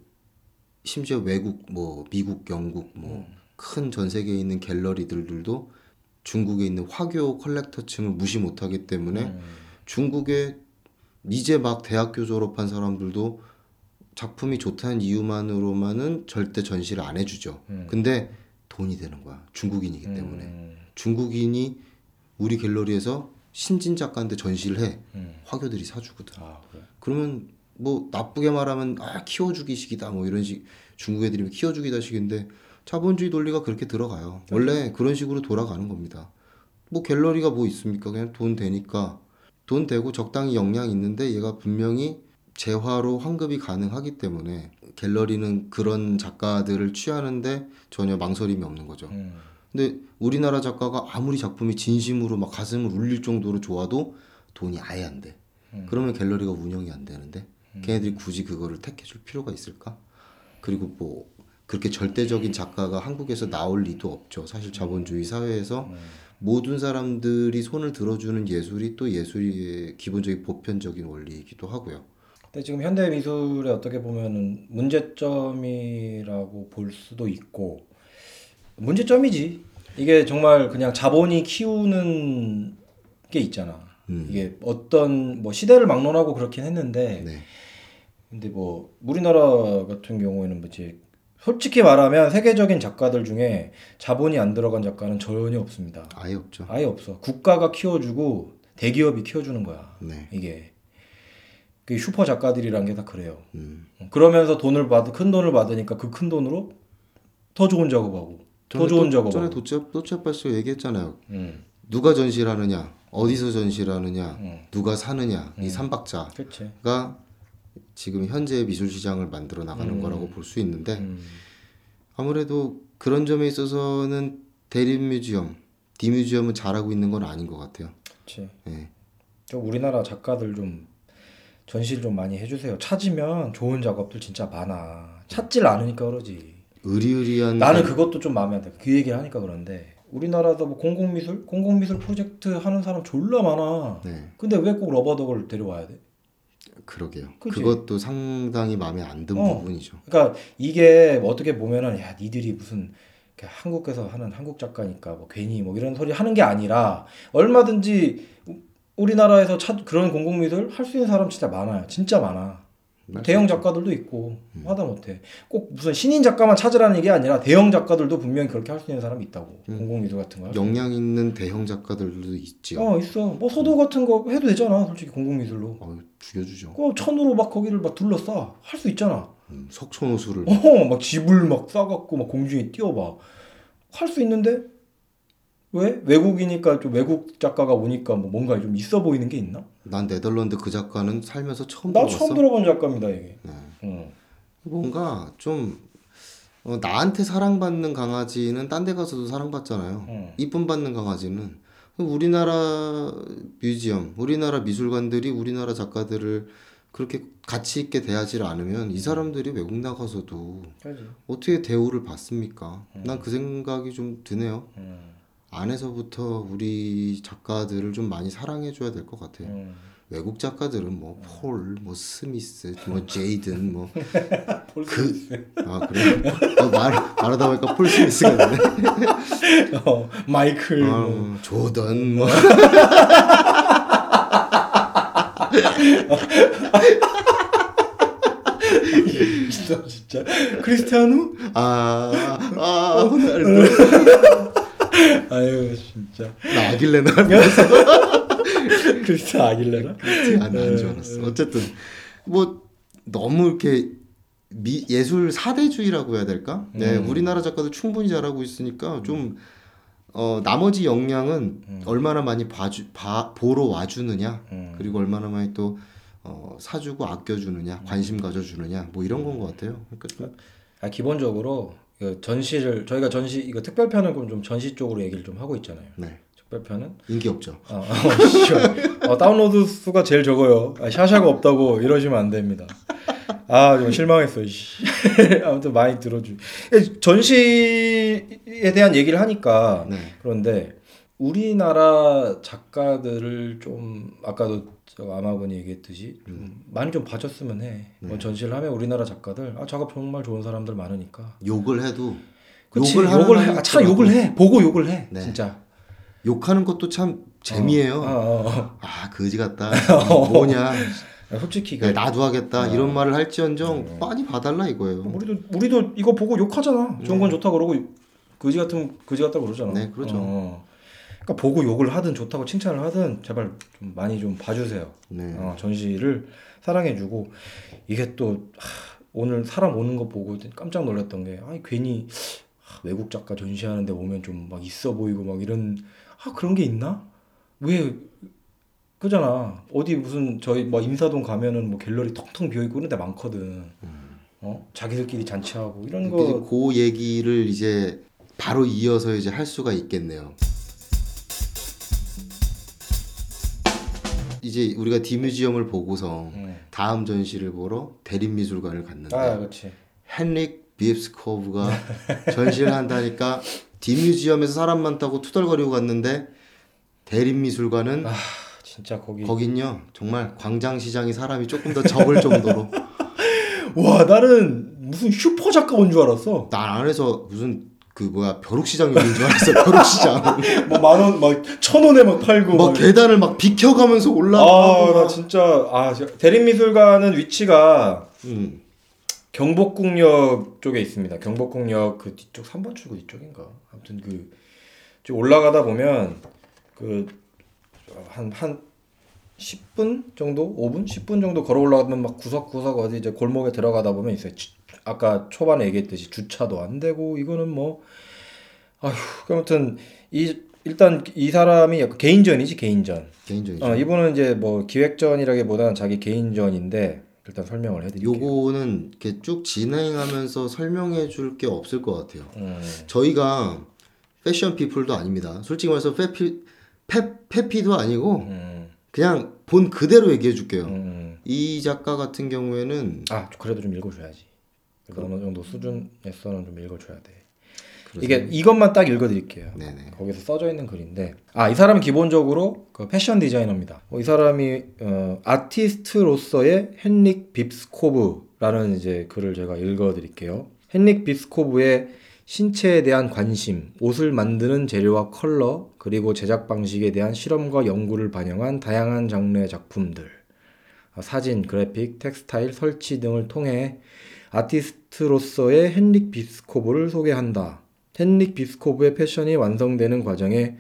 심지어 외국 뭐 미국, 영국 뭐 큰 전 세계에 있는 갤러리들도 중국에 있는 화교 컬렉터 층을 무시 못하기 때문에 음. 중국에 이제 막 대학교 졸업한 사람들도 작품이 좋다는 이유만으로만은 절대 전시를 안 해주죠. 음. 근데 돈이 되는 거야. 중국인이기 때문에. 음. 중국인이 우리 갤러리에서 신진 작가인데 전시를 해. 음. 화교들이 사주거든. 아 그래. 그러면 뭐 나쁘게 말하면 아 키워주기식이다 뭐 이런 식 중국 애들이 키워주기다 식인데 자본주의 논리가 그렇게 들어가요. 원래 그런 식으로 돌아가는 겁니다. 뭐 갤러리가 뭐 있습니까? 그냥 돈 되니까 돈 되고 적당히 역량 있는데 얘가 분명히 재화로 환급이 가능하기 때문에 갤러리는 그런 작가들을 취하는데 전혀 망설임이 없는 거죠. 음. 근데 우리나라 작가가 아무리 작품이 진심으로 막 가슴을 울릴 정도로 좋아도 돈이 아예 안 돼. 그러면 갤러리가 운영이 안 되는데 걔네들이 굳이 그거를 택해줄 필요가 있을까? 그리고 뭐 그렇게 절대적인 작가가 한국에서 나올 리도 없죠. 사실 자본주의 사회에서 모든 사람들이 손을 들어주는 예술이 또 예술의 기본적인 보편적인 원리이기도 하고요. 근데 지금 현대 미술에 어떻게 보면은 문제점이라고 볼 수도 있고 문제점이지. 이게 정말 그냥 자본이 키우는 게 있잖아. 음. 이게 어떤 뭐 시대를 막론하고 그렇긴 했는데 네. 근데 뭐 우리나라 같은 경우에는 뭐지 솔직히 말하면 세계적인 작가들 중에 자본이 안 들어간 작가는 전혀 없습니다. 아예 없죠. 아예 없어. 국가가 키워주고 대기업이 키워주는 거야. 네. 이게 그 슈퍼 작가들이란 게 다 그래요. 음. 그러면서 돈을 받, 큰 돈을 받으니까 그 큰 돈으로 더 좋은 작업하고 더 좋은 또- 작업하고. 전에 도치아 도치아빠씨가 얘기했잖아요. 음, 누가 전시를 하느냐, 어디서 전시를 하느냐, 음. 누가 사느냐 이 삼박자가 그렇지. 지금 현재 미술 시장을 만들어 나가는 거라고 볼 수 있는데 음, 아무래도 그런 점에 있어서는 대림 Museum, D Museum은 잘하고 있는 건 아닌 것 같아요. 그렇지. 예. 좀 우리나라 작가들 좀 전시를 좀 많이 해주세요. 찾으면 좋은 작업들 진짜 많아. 찾질 않으니까 그러지. 으리으리한 나는 그것도 좀 마음에 안 돼. 그 얘기를 하니까 그런데 우리나라도 뭐 공공미술, 공공미술 프로젝트 하는 사람 졸라 많아. 네, 근데 왜 꼭 Rubber Duck을 데려와야 돼? 그러게요. 그치? 그것도 상당히 마음에 안 든 어. 부분이죠. 그러니까 이게 뭐 어떻게 보면은 야 니들이 무슨 한국에서 하는 한국 작가니까 뭐 괜히 뭐 이런 소리 하는 게 아니라 얼마든지 우- 우리나라에서 찾 그런 공공미술 할 수 있는 사람 진짜 많아요. 진짜 많아. 대형 작가들도 있고 하다 못해 꼭 무슨 신인 작가만 찾으라는 게 아니라 대형 작가들도 분명히 그렇게 할 수 있는 사람이 있다고 공공미술 같은 거. 역량 있는 대형 작가들도 있지요. 어 있어. 뭐 소도 같은 거 해도 되잖아. 솔직히 공공미술로. 어, 죽여주죠. 그 천으로 막 거기를 막 둘러싸 할 수 있잖아. 음, 석촌호수를 어, 막 집을 막 싸갖고 막 공중에 띄워봐. 할 수 있는데 왜 외국이니까 좀 외국 작가가 오니까 뭐 뭔가 좀 있어 보이는 게 있나? 난 네덜란드 그 작가는 살면서 처음 나 들어봤어. 처음 들어본 작가입니다 이게. 네. 응. 뭔가 좀 어, 나한테 사랑받는 강아지는 딴 데 가서도 사랑받잖아요. 응. 이쁨 받는 강아지는 우리나라 뮤지엄, 우리나라 미술관들이 우리나라 작가들을 그렇게 가치 있게 대하지 않으면 이 사람들이 외국 나가서도 그지. 어떻게 대우를 받습니까? 난 그 생각이 좀 드네요. 응. 안에서부터 우리 작가들을 좀 많이 사랑해 줘야 될 것 같아요. 응. 외국 작가들은 뭐 폴, 뭐 스미스, 뭐 제이든 뭐 *laughs* 그... 아 그래 어, 말 말하다 보니까 폴 스미스가 되네. *laughs* 어, 마이클 뭐. 어, 조던 *laughs* 뭐 진짜 진짜 크리스티아누? 아, 아, 호날두. *laughs* 아유 진짜. 나 아길레나 크리스티아. 아길레라? 안줄 알았어. 어쨌든 뭐 너무 이렇게 미, 예술 사대주의라고 해야 될까? 네, 우리나라 작가도 충분히 잘하고 있으니까 좀 어, 나머지 역량은 얼마나 많이 봐주, 봐, 보러 와주느냐, 그리고 얼마나 많이 또 어, 사주고 아껴주느냐, 관심 가져주느냐, 뭐 이런 건 것 같아요. 그러니까 좀 아 기본적으로 그 전시를 저희가 전시 이거 특별편은 그럼 좀 전시 쪽으로 얘기를 좀 하고 있잖아요. 네, 특별편은 인기 없죠. 어, 어. 어, 다운로드 수가 제일 적어요. 아, 샤샤가 없다고 이러시면 안 됩니다. 아, 좀 실망했어. 씨. *laughs* 아무튼 많이 들어주. 전시에 대한 얘기를 하니까 네. 그런데 우리나라 작가들을 좀 아까도 저 아마분이 얘기했듯이 좀 많이 좀 봐줬으면 해. 뭐 전시를 하면 우리나라 작가들 아 작업 정말 좋은 사람들 많으니까. 욕을 해도 그치, 욕을 욕을, 해. 아, 차 욕을 해. 보고 욕을 해. 네. 진짜. 욕하는 것도 참 재미예요. 어, 어, 어. 아 거지 같다. *laughs* 뭐냐? 아, 솔직히 야, 그 나도 하겠다 어. 이런 말을 할지언정 많이 봐달라 이거예요. 우리도 우리도 이거 보고 욕하잖아. 좋은 건 좋다 그러고 그지 같은 그지 같다 그러잖아. 네, 그렇죠. 어. 그러니까 보고 욕을 하든 좋다고 칭찬을 하든 제발 좀 많이 좀 봐주세요. 네. 어, 전시를 사랑해주고 이게 또 하, 오늘 사람 오는 거 보고 깜짝 놀랐던 게 아니 괜히 하, 외국 작가 전시하는데 오면 좀 막 있어 보이고 막 이런 아 그런 게 있나? 왜 그잖아. 어디 무슨 저희 뭐 인사동 가면은 뭐 갤러리 텅텅 비어 있고 그런 데 많거든. 어? 자기들끼리 잔치하고 이런 거 그 얘기를 이제 바로 이어서 이제 할 수가 있겠네요. 이제 우리가 D Museum을 보고서 음. 다음 전시를 보러 대림미술관을 갔는데 아, 그렇지. 헨릭 빕스코브가 *laughs* 전시를 한다니까 디뮤지엄에서 사람 많다고 투덜거리고 갔는데 대림미술관은 아, 진짜 거기 거긴요 정말 광장시장이 사람이 조금 더 적을 *laughs* 정도로 와, 나는 무슨 슈퍼 작가 온 줄 알았어. 난 안에서 무슨 그 뭐야 벼룩시장 여기인 줄 알았어 벼룩시장 *laughs* 뭐만 원, 막 천 원에 막 팔고. 막 막. 계단을 막 비켜가면서 아, 올라가고 나 막. 진짜 아, 대림미술관은 위치가 음, 경복궁역 쪽에 있습니다. 경복궁역 그 뒤쪽 3번 출구 뒤쪽인가. 아무튼 그쭉 올라가다 보면 그 한 한 10분 정도, 5분, 10분 정도 걸어 올라가면 막 구석구석 어디 이제 골목에 들어가다 보면 있어요. 주- 아까 초반에 얘기했듯이 주차도 안 되고 이거는 뭐 아휴, 그 아무튼 이 일단 이 사람이 약간 개인전이지 개인전. 개인적이죠 어, 이분은 이제 뭐 기획전이라기보다는 자기 개인전인데 일단 설명을 해드릴게요. 요거는 이렇게 쭉 진행하면서 설명해 줄 게 없을 것 같아요 음, 저희가 패션 피플도 아닙니다 솔직히 말해서 패피 패, 패피도 아니고 음, 그냥 본 그대로 얘기해 줄게요 음. 이 작가 같은 경우에는 아 그래도 좀 읽어줘야지. 그 어느 정도 수준에서는 좀 읽어줘야 돼. 그러세요? 이게 이것만 딱 읽어드릴게요. 네네 거기서 써져 있는 글인데 아 이 사람은 기본적으로 그 패션 디자이너입니다. 어, 이 사람이 어, 아티스트로서의 헨릭 빕스코브라는 이제 글을 제가 읽어드릴게요. 헨릭 빕스코브의 신체에 대한 관심, 옷을 만드는 재료와 컬러, 그리고 제작 방식에 대한 실험과 연구를 반영한 다양한 장르의 작품들, 어, 사진, 그래픽, 텍스타일, 설치 등을 통해 아티스트로서의 헨릭 빕스코브를 소개한다. 헨릭 빕스코브의 패션이 완성되는 과정에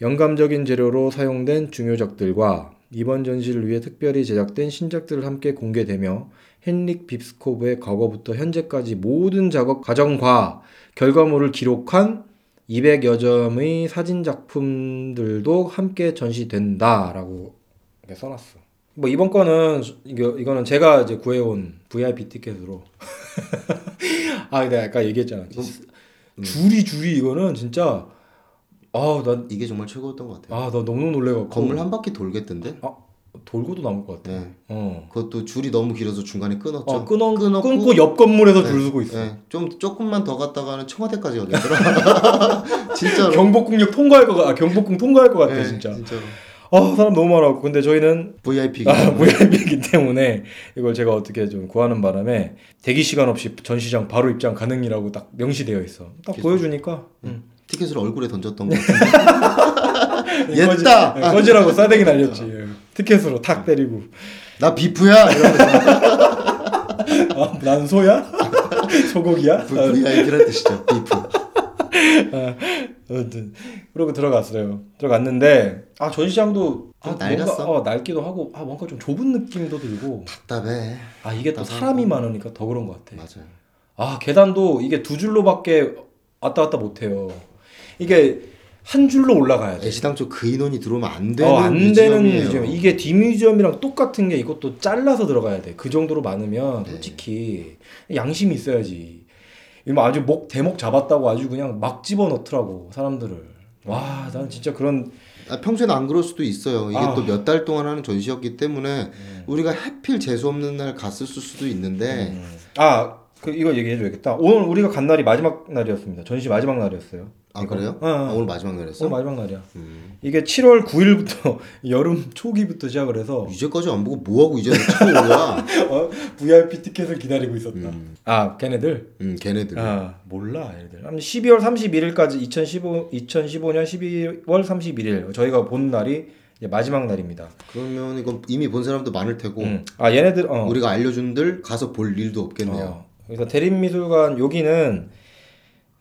영감적인 재료로 사용된 주요작들과 이번 전시를 위해 특별히 제작된 신작들을 함께 공개되며 헨릭 빕스코브의 과거부터 현재까지 모든 작업 과정과 결과물을 기록한 200여 점의 사진 작품들도 함께 전시된다라고 써놨어. 뭐 이번 거는 이거 이거는 제가 이제 구해온 VIP 티켓으로 *laughs* 아 내가 아까 얘기했잖아. 줄이 줄이 이거는 진짜 아난아나 이게 정말 최고였던 것 같아요 너무 놀래갖고 건물 한 바퀴 돌겠던데 아 돌고도 남을 것 같아. 네. 어. 그것도 줄이 너무 길어서 중간에 끊었죠 어 끊어 끊었고, 끊고 옆 건물에서 네. 줄 서고 있어. 네, 좀 조금만 더 갔다가는 청와대까지 가겠더라 *laughs* 진짜로 *laughs* 경복궁역 통과할 것 같아. 아, 경복궁 통과할 것 같아 네, 진짜. 진짜로 아 사람 너무 많아갖고 근데 저희는 VIP가 아, VIP이기 때문에 이걸 제가 어떻게 좀 구하는 바람에 대기 시간 없이 전시장 바로 입장 가능이라고 딱 명시되어 있어. 딱 그래서- 보여주니까 음. 티켓을 얼굴에 던졌던 꺼지- *laughs* 옛다! 네, 꺼지라고 싸대기 날렸지. 예. 티켓으로 탁 때리고 나 비프야 아, 난 소야? *laughs* 소고기야? VIP란 뜻이죠. 비프. 아 무튼 그러고 들어갔어요. 들어갔는데 아 전시장도 좀 아, 낡았어? 뭔가, 어, 낡기도 하고 아 뭔가 좀 좁은 느낌도 들고 답답해. 아 이게 또. 사람이 많으니까 더 그런 것 같아. 맞아요. 아 계단도 이게 두 줄로밖에 왔다 갔다 못 해요. 이게 한 줄로 올라가야 돼. 애시당초 그 인원이 들어오면 안 되는 어, 안 되는 museum이에요. museum. 이게 디뮤지엄이랑 똑같은 게 이것도 잘라서 들어가야 돼. 그 정도로 많으면 네. 솔직히 양심이 있어야지. 이거 아주 목 대목 잡았다고 아주 그냥 막 집어 넣더라고 사람들을. 와, 난 진짜 그런 아, 평소에는 안 그럴 수도 있어요. 이게 아. 또 몇 달 동안 하는 전시였기 때문에 음. 우리가 해필 재수 없는 날 갔을 수도 있는데 아, 그 이거 얘기해 줘야겠다. 오늘 우리가 간 날이 마지막 날이었습니다. 전시 마지막 날이었어요. 아 이거. 그래요? 어, 아, 어. 오늘 마지막 날이었어? 오늘 마지막 날이야. 음. 이게 7월 9일부터 *laughs* 여름 초기부터 시작을 해서 이제까지 안 보고 뭐 하고 이제 처음 온 거야? *laughs* 어, VIP 티켓을 기다리고 있었다. 음. 아, 걔네들 음, 걔네들. 아 몰라 얘들. 12월 31일까지 2015 2015년 12월 31일 저희가 본 날이 마지막 날입니다. 그러면 이건 이미 본 사람도 많을 테고 음. 아 얘네들 어. 우리가 알려준들 가서 볼 일도 없겠네요. 어. 그래서 대림미술관 여기는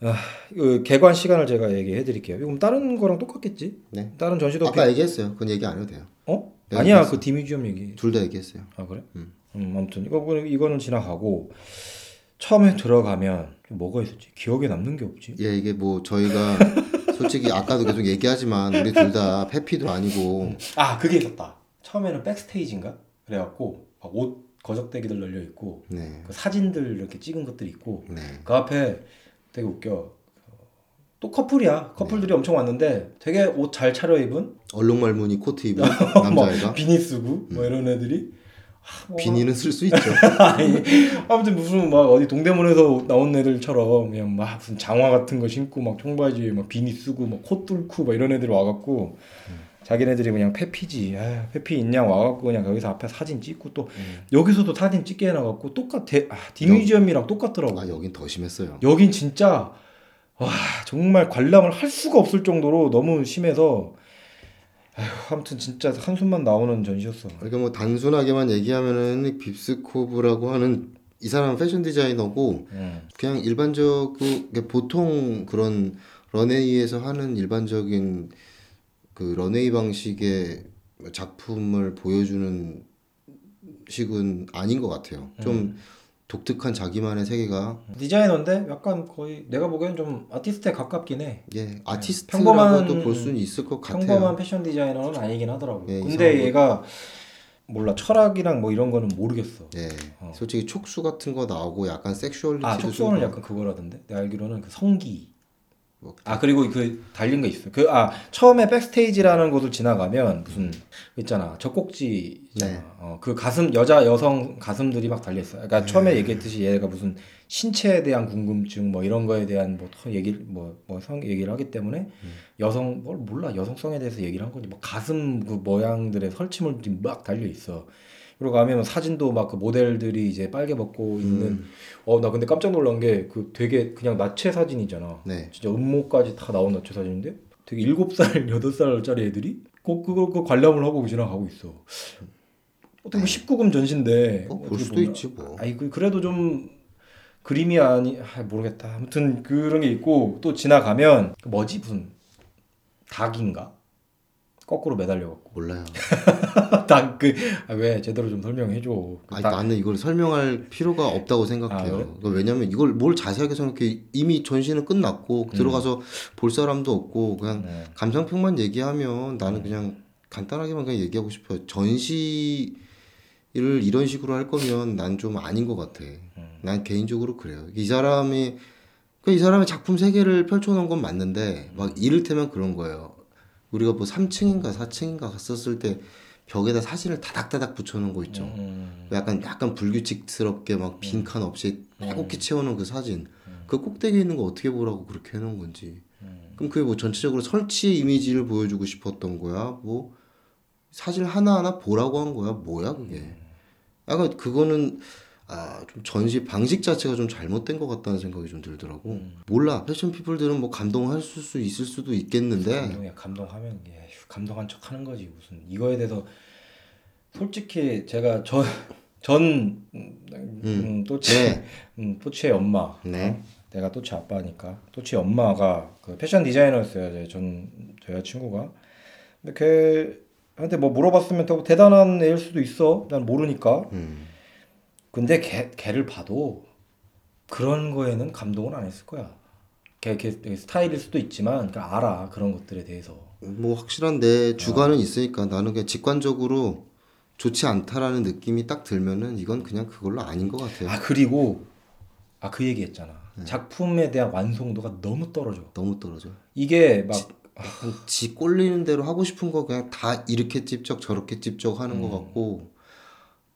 아, 그 개관 시간을 제가 얘기해 드릴게요. 이거 다른 거랑 똑같겠지? 네. 다른 전시도 아까 얘기했어요. 그건 얘기 안 해도 돼요. 어? 네, 아니야 알겠어. 그 디뮤지엄 얘기. 둘 다 얘기했어요. 아 그래? 음. 음. 아무튼 이거 이거는 지나가고 처음에 들어가면 뭐가 있었지? 기억에 남는 게 없지. 예, 이게 뭐 저희가 *laughs* 솔직히 아까도 계속 얘기하지만 우리 둘 다 페피도 아니고 아 그게 있었다. 처음에는 백스테이지인가? 그래갖고 막옷 거적대기들 널려 있고 네. 그 사진들 이렇게 찍은 것들이 있고 네. 그 앞에 되게 웃겨. 또 커플이야. 커플들이 엄청 왔는데 되게 옷 잘 차려입은 얼룩말무늬 코트 입은 *laughs* 뭐 남자애가 비니 쓰고 뭐 이런 애들이 아, 뭐 비니는 쓸 수 있죠. *laughs* 아니, 아무튼 무슨 막 어디 동대문에서 나온 애들처럼 그냥 막 무슨 장화 같은 거 신고 막 청바지에 막 비니 쓰고 막 코 뚫고 막 이런 애들이 와갖고 자기네들이 그냥 페피지. 아, 페피 있냐? 와갖고 그냥 거기서 앞에 사진 찍고 또 여기서도 사진 찍게 해놔갖고 똑같아. 아, 디뮤지엄이랑 똑같더라고. 아 여긴 더 심했어요. 여긴 진짜 와 정말 관람을 할 수가 없을 정도로 너무 심해서. 아휴, 아무튼 진짜 한숨만 나오는 전시였어. 그러니까 뭐 단순하게만 얘기하면은 빕스코브라고 하는 이 사람은 패션 디자이너고 음. 그냥 일반적 그 보통 그런 런웨이에서 하는 일반적인 그 런웨이 방식의 작품을 보여주는 식은 아닌 것 같아요. 좀 음. 독특한 자기만의 세계가 디자이너인데 약간 거의 내가 보기엔 좀 아티스트에 가깝긴 해. 예 아티스트라고도 평범한- 볼 수는 있을 것 같아요. 평범한 패션 디자이너는 아니긴 하더라고. 예, 근데 이상한 거. 얘가 몰라 철학이랑 뭐 이런 거는 모르겠어. 예, 어. 솔직히 촉수 같은 거 나오고 약간 sexuality도 아 촉수는 좀 약간 그거라던데. 내가 알기로는 그 성기. 뭐, 아 그리고 그 달린 거 있어. 그 아 처음에 백스테이지라는 곳을 지나가면 무슨 있잖아 젖꼭지 있잖아. 네. 어, 그 가슴 여자 여성 가슴들이 막 달려 있어. 그러니까 처음에 얘기했듯이 얘가 무슨 신체에 대한 궁금증 뭐 이런 거에 대한 뭐 얘기 뭐뭐성 얘기를 하기 때문에 여성 뭘 몰라 여성성에 대해서 얘기를 한 건지 뭐 가슴 그 모양들의 설치물들이 막 달려 있어. 그리고 가면 사진도 막 그 모델들이 이제 빨개 벗고 있는 어나 근데 깜짝 놀란 게 그 되게 그냥 나체 사진이잖아. 네. 진짜 음모까지 다 나온 나체 사진인데 되게 일곱 살 *laughs* 여덟 살짜리 애들이 그 그거 그 관람을 하고 지나가고 있어. 어떻게 뭐 19금 전시인데 뭐, 볼 수도 보면- 있지 뭐. 아니 그 그래도 좀 그림이 아니 아, 모르겠다. 아무튼 그런 게 있고 또 지나가면 그 뭐지 무슨 닭인가 거꾸로 매달려 갖고 몰라요. *laughs* 닭그왜 제대로 좀 설명해 줘. 그 아니, 닭- 나는 이걸 설명할 필요가 없다고 생각해요. 아, 그래? 그러니까 왜냐면 이걸 뭘 자세하게 생각해 이미 전시는 끝났고 들어가서 볼 사람도 없고 그냥 네. 감상평만 얘기하면 나는 그냥 간단하게만 그냥 얘기하고 싶어요. 전시 를 이런 식으로 할 거면 난 좀 아닌 것 같아. 난 개인적으로 그래요. 이 사람이 그 이 사람의 작품 세계를 펼쳐놓은 건 맞는데 막 이를테면 그런 거예요. 우리가 뭐 3층인가 4층인가 갔었을 때 벽에다 사진을 다닥다닥 붙여놓은 거 있죠. 음, 약간 약간 불규칙스럽게 막 빈칸 없이 빼곡히 채워놓은 그 사진. 그 꼭대기에 있는 거 어떻게 보라고 그렇게 해놓은 건지. 그럼 그게 뭐 전체적으로 설치 이미지를 보여주고 싶었던 거야? 뭐 사진 하나 하나 보라고 한 거야? 뭐야 그게? 약간 그거는 아, 좀 전시 방식 자체가 좀 잘못된 것 같다는 생각이 좀 들더라고. 몰라. 패션 피플들은 뭐 감동할 수, 수 있을 수도 있겠는데 감동이야 감동하면 예, 휴, 감동한 척 하는 거지 무슨 이거에 대해서 솔직히 제가 전전 음, 음, 또치 네. 음, 또치의 엄마 네. 내가 또치 아빠니까 또치 엄마가 그 패션 디자이너였어요 제 전 저희 친구가 근데 걔한테 뭐 물어봤으면 더 대단한 애일 수도 있어 난 모르니까 음. 근데 걔 걔를 봐도 그런 거에는 감동을 안 했을 거야 걔, 걔 스타일일 수도 있지만 그러니까 알아 그런 것들에 대해서 뭐 확실한 내 주관은 있으니까 나는 그냥 직관적으로 좋지 않다라는 느낌이 딱 들면은 이건 그냥 그걸로 아닌 것 같아요. 아 그리고 아 그 얘기했잖아 네. 작품에 대한 완성도가 너무 떨어져 너무 떨어져. 이게 막 지 꼴리는 대로 하고 싶은 거 그냥 다 이렇게 찝적 저렇게 찝적 하는 것 같고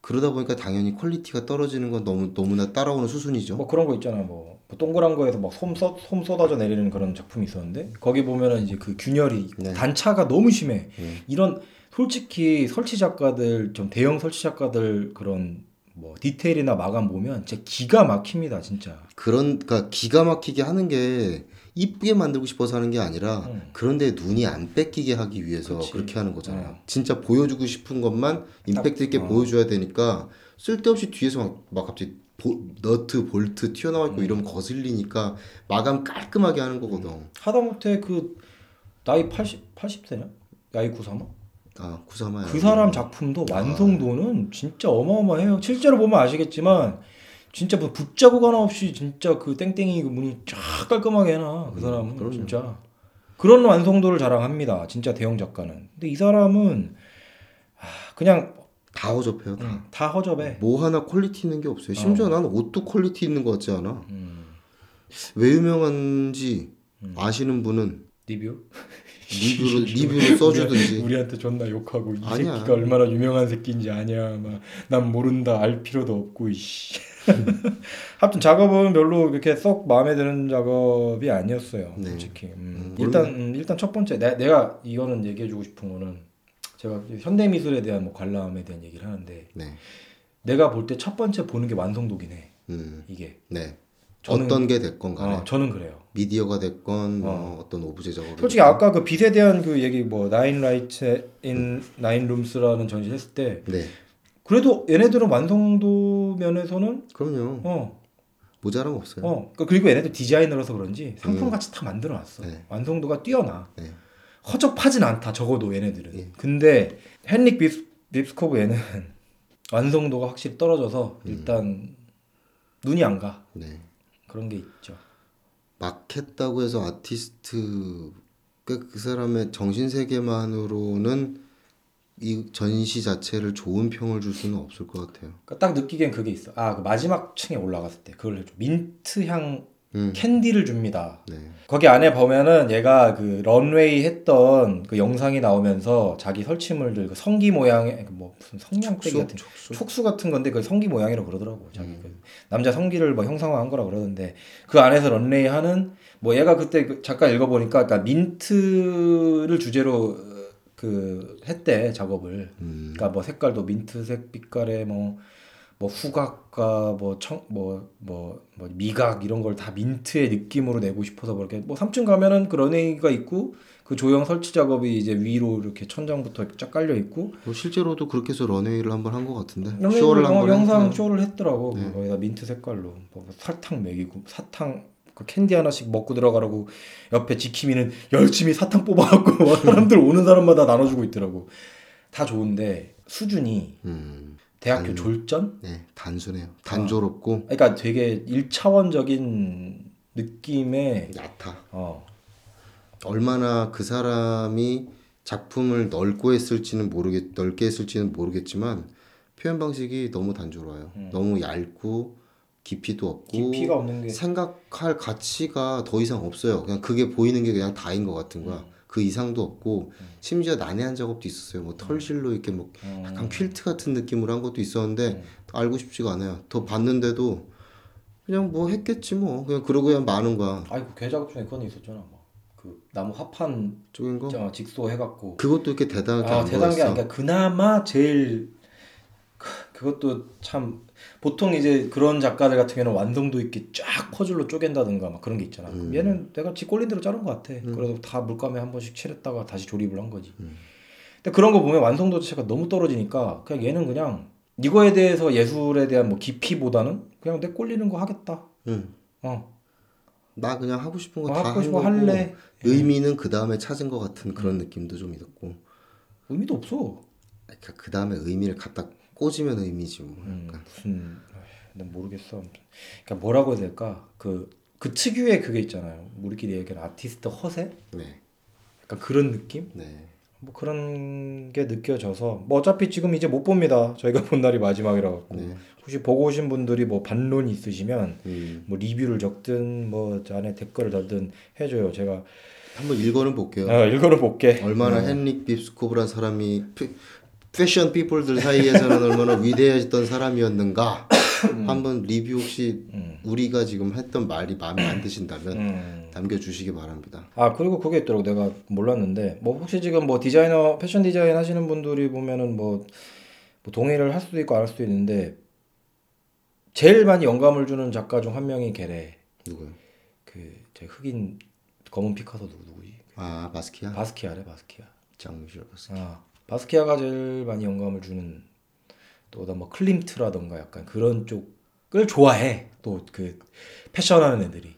그러다 보니까 당연히 quality가 떨어지는 건 너무 너무나 따라오는 수순이죠. 뭐 그런 거 있잖아 뭐, 뭐 동그란 거에서 막 솜 솜 쏟아져 내리는 그런 작품이 있었는데 거기 보면은 이제 그 균열이 네. 단차가 너무 심해 네. 이런 솔직히 설치 작가들 좀 대형 설치 작가들 그런 뭐 디테일이나 마감 보면 진짜 기가 막힙니다 진짜 그런 그러니까 기가 막히게 하는 게 이쁘게 만들고 싶어서 하는 게 아니라 음. 그런데 눈이 안 뺏기게 하기 위해서 그치. 그렇게 하는 거잖아요. 어. 진짜 보여주고 싶은 것만 임팩트 있게 어. 보여줘야 되니까 쓸데없이 뒤에서 막, 막 갑자기 보, 너트 볼트 튀어나와 있고 이러면 거슬리니까 마감 깔끔하게 하는 거거든. 하다못해 그 나이 80 80세냐 나이 93호 아 구사마야. 그 사람 작품도 완성도는 진짜 어마어마해요. 실제로 보면 아시겠지만 진짜 뭐 붓자국 하나 없이 진짜 그 땡땡이 그 무늬 쫙 깔끔하게 해놔 그 사람은 그럼요. 진짜 그런 완성도를 자랑합니다. 진짜 대형 작가는. 근데 이 사람은 아, 그냥 다 허접해요. 다. 음, 다 허접해. 뭐 하나 quality 있는 게 없어요. 심지어 난 옷도 quality 있는 것 같지 않아. 음, 왜 유명한지 아시는 분은 리뷰? 리뷰로 *laughs* 리뷰로 써주든지. 우리한테 존나 욕하고 이 아니야. 새끼가 얼마나 유명한 새끼인지 아냐 막 난 모른다 알 필요도 없고 이씨 *laughs* 하여튼 작업은 별로 그렇게 썩 마음에 드는 작업이 아니었어요 네. 솔직히 음, 음, 일단 음, 일단 첫 번째 내, 내가 이거는 얘기해 주고 싶은 거는 제가 현대 미술에 대한 뭐 관람에 대한 얘기를 하는데 네. 내가 볼 때 첫 번째 보는 게 완성도긴 해 음. 이게 네. 저는- 어떤 게 됐건 간에 어, 저는 그래요 미디어가 됐건 뭐 어. 떤 오브제 작업이 솔직히 아까 그 빛에 대한 그 얘기 뭐 Nine Lights in Nine Rooms라는 전시 했을 때 네. 그래도 얘네들은 완성도 면에서는 그럼요. 어, 모자람 없어요. 어 그- 그리고 얘네들 디자이너라서 그런지 상품 같이 다 만들어 놨어. 네. 완성도가 뛰어나. 네. 허접하진 않다 적어도 얘네들은. 예. 근데 헨릭 빕스, 빕스코브 얘는 *laughs* 완성도가 확실히 떨어져서 음. 일단 눈이 안 가. 네. 그런 게 있죠. 막 했다고 해서 아티스트 그, 그 사람의 정신 세계만으로는 이 전시 자체를 좋은 평을 줄 수는 없을 것 같아요. 그러니까 딱 느끼기엔 그게 있어. 아, 그 마지막 층에 올라갔을 때 그걸 해줘. 민트 향 음. 캔디를 줍니다. 네. 거기 안에 보면은 얘가 그 런웨이 했던 그 영상이 나오면서 자기 설치물들 그 성기 모양의 그 뭐 무슨 성냥대기 촉수? 같은 촉수? 촉수 같은 건데 그 성기 모양이라고 그러더라고 자기 그 남자 성기를 뭐 형상화한 거라 그러던데 그 안에서 런웨이 하는 뭐 얘가 그때 그 잠깐 읽어보니까 그러니까 민트를 주제로 어, 그 했대 작업을 음. 그러니까 뭐 색깔도 민트색 빛깔의 뭐, 뭐 후각과 뭐청뭐뭐 뭐 미각 이런 걸 다 민트의 느낌으로 내고 싶어서 그렇게 뭐 3층 가면은 그 런웨이가 있고 그 조형 설치 작업이 이제 위로 이렇게 천장부터 쫙 깔려 있고 뭐 실제로도 그렇게 해서 런웨이를 한번 한 것 같은데 쇼를 어, 한번 영상 했는데. 쇼를 했더라고 네. 거기다 민트 색깔로 뭐 설탕 먹이고 사탕 그 캔디 하나씩 먹고 들어가라고 옆에 지킴이는 열심히 사탕 뽑아갖고 막 *laughs* 사람들 오는 사람마다 나눠주고 있더라고 다 좋은데 수준이 음. 대학교 단- 졸전? 네, 단순해요. 단조롭고 그러니까 되게 일차원적인 느낌의 얕아. 어 얼마나 그 사람이 작품을 넓고 했을지는 모르겠 넓게 했을지는 모르겠지만 표현 방식이 너무 단조로워요. 너무 얇고 깊이도 없고 음. 깊이가 없는 게 생각할 가치가 더 이상 없어요. 그냥 그게 보이는 게 그냥 다인 것 같은 음. 거야. 그 이상도 없고 심지어 난해한 작업도 있었어요. 뭐 털실로 이렇게 뭐 음. 약간 퀼트 같은 느낌으로 한 것도 있었는데 알고 싶지가 않아요. 더 봤는데도 그냥 뭐 했겠지 뭐 그냥 그러고 그냥 마는 거야. 아이고 그 개작업 중에 그건 있었잖아 뭐 그 나무 합판 쪽인 거. 저 직소 해갖고 그것도 이렇게 대단하게 아안 대단한 게. 아니라 그나마 제일 그- 그것도 참 보통 이제 그런 작가들 같은 경우는 완성도 있게 쫙 퍼즐로 쪼갠다든가 막 그런 게 있잖아. 음. 얘는 내가 지 꼴린 대로 자른 것 같아. 그래도 다 물감에 한 번씩 칠했다가 다시 조립을 한 거지. 음. 근데 그런 거 보면 완성도 자체가 너무 떨어지니까 그냥 얘는 그냥 이거에 대해서 예술에 대한 뭐 깊이보다는 그냥 내 꼴리는 거 하겠다. 응. 어, 나 그냥 하고 싶은 거뭐다 하고 거고 할래. 의미는 그 다음에 찾은 것 같은 그런 느낌도 좀 있고 의미도 없어. 그러니까 그 다음에 의미를 갖다 꽂으면 의미지 뭐. 음. 무슨 난 모르겠어. 그러니까 뭐라고 해야 될까? 그, 그 특유의 그게 있잖아요. 우리끼리 얘기하는 아티스트 허세? 네, 약간 그런 느낌? 네. 뭐 그런 게 느껴져서 뭐 어차피 지금 이제 못 봅니다. 저희가 본 날이 마지막이라 갖고 네. 혹시 보고 오신 분들이 뭐 반론이 있으시면 음. 뭐 리뷰를 적든 뭐 안에 댓글을 달든 해줘요. 제가 한번 읽어는 볼게요. 어, 읽어를 볼게. 얼마나 헨릭 빕스코브란 사람이 피, 패션 피플들 사이에서는 *laughs* 얼마나 위대했던 사람이었는가 한번 리뷰 혹시 음. 우리가 지금 했던 말이 마음에 안 드신다면 음. 남겨주시기 바랍니다. 아 그리고 그게 있더라고 내가 몰랐는데 뭐 혹시 지금 뭐 디자이너 패션 디자인 하시는 분들이 보면은 뭐, 뭐 동의를 할 수도 있고 안 할 수도 있는데 제일 많이 영감을 주는 작가 중 한 명이 걔래 누구요? 그제 흑인 검은 피카소 누구 누구지 아 바스키아? 바스키아래 바스키아 장미실 바스키. 아 바스키아가 제일 많이 영감을 주는 또다 뭐 클림트라던가 약간 그런 쪽을 좋아해 또 그 패션하는 애들이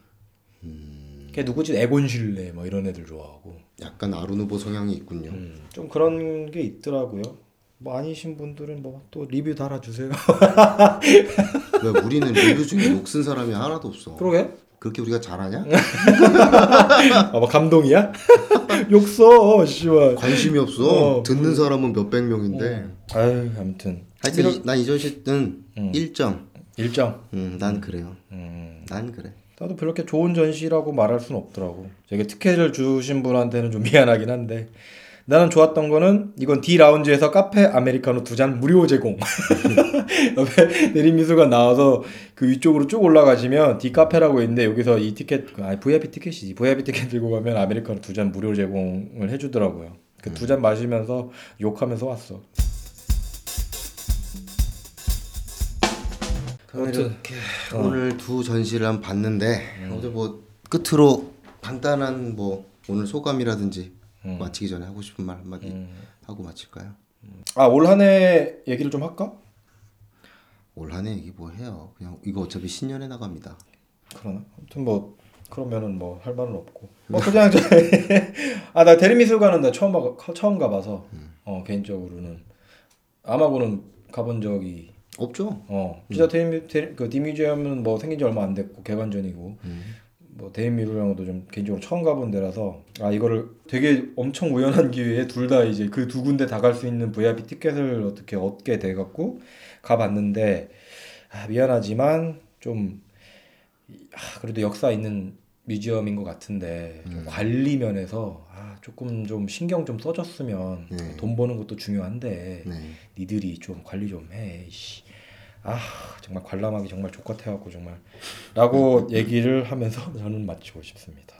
걔 누구지 에곤 슐레 뭐 이런 애들 좋아하고 약간 아루누보 성향이 있군요. 음, 좀 그런 게 있더라고요. 뭐 아니신 분들은 뭐 또 리뷰 달아주세요. 왜 우리는 리뷰 중에 욕쓴 사람이 하나도 없어. 그러게? 그렇게 우리가 잘하냐? *laughs* 아, 뭐 감동이야? *laughs* 욕써, 씨발. 관심이 없어. 어. 듣는 사람은 몇백 명인데. 아유, 아무튼. 하여튼 이- 난 이전 시는 음. 1점. 일정. 음, 난 그래요. 음, 난 그래. 나도 그렇게 좋은 전시라고 말할 수는 없더라고. 되게 특혜를 주신 분한테는 좀 *laughs* 미안하긴 한데. 나는 좋았던 거는 이건 D 라운지에서 카페 아메리카노 두 잔 무료 제공. *laughs* 옆에 내림미술관 나와서 그 위쪽으로 쭉 올라가시면 D 카페라고 있는데 여기서 이 티켓 아 VIP 티켓이지 VIP 티켓 들고 가면 아메리카노 두 잔 무료 제공을 해주더라고요. 그 두 잔 마시면서 욕하면서 왔어. 아무튼 이렇게 오늘 두 전시를 한 봤는데 오늘 뭐 끝으로 간단한 뭐 오늘 소감이라든지 마치기 전에 하고 싶은 말 한마디 하고 마칠까요? 아올 한 해 얘기를 좀 할까? 올 한 해 얘기 뭐 해요? 그냥 이거 어차피 신년에 나갑니다. 그러나 아무튼 뭐 그러면은 뭐 할 말은 없고 뭐 그냥 *laughs* 아나 대리미술관은 나 처음 가 처음 가봐서 어 개인적으로는 아마고는 가본 적이 없죠? 어 피자 대리 대리 그 디뮤지엄은 뭐 생긴 지 얼마 안 됐고 개관전이고 뭐 대리미술관도 좀 개인적으로 처음 가본 데라서 아 이거를 되게 엄청 우연한 기회에 둘 다 이제 그 두 군데 다 갈 수 있는 VIP 티켓을 어떻게 얻게 돼 갖고 가봤는데 아, 미안하지만 좀 아, 그래도 역사 있는 뮤지엄인 것 같은데 좀 관리 면에서 아, 조금 좀 신경 좀 써줬으면 네. 돈 버는 것도 중요한데 네. 니들이 좀 관리 좀 해. 씨. 아 정말 관람하기 정말 족같아갖고 정말 라고 *laughs* 얘기를 하면서 *laughs* 저는 마치고 싶습니다.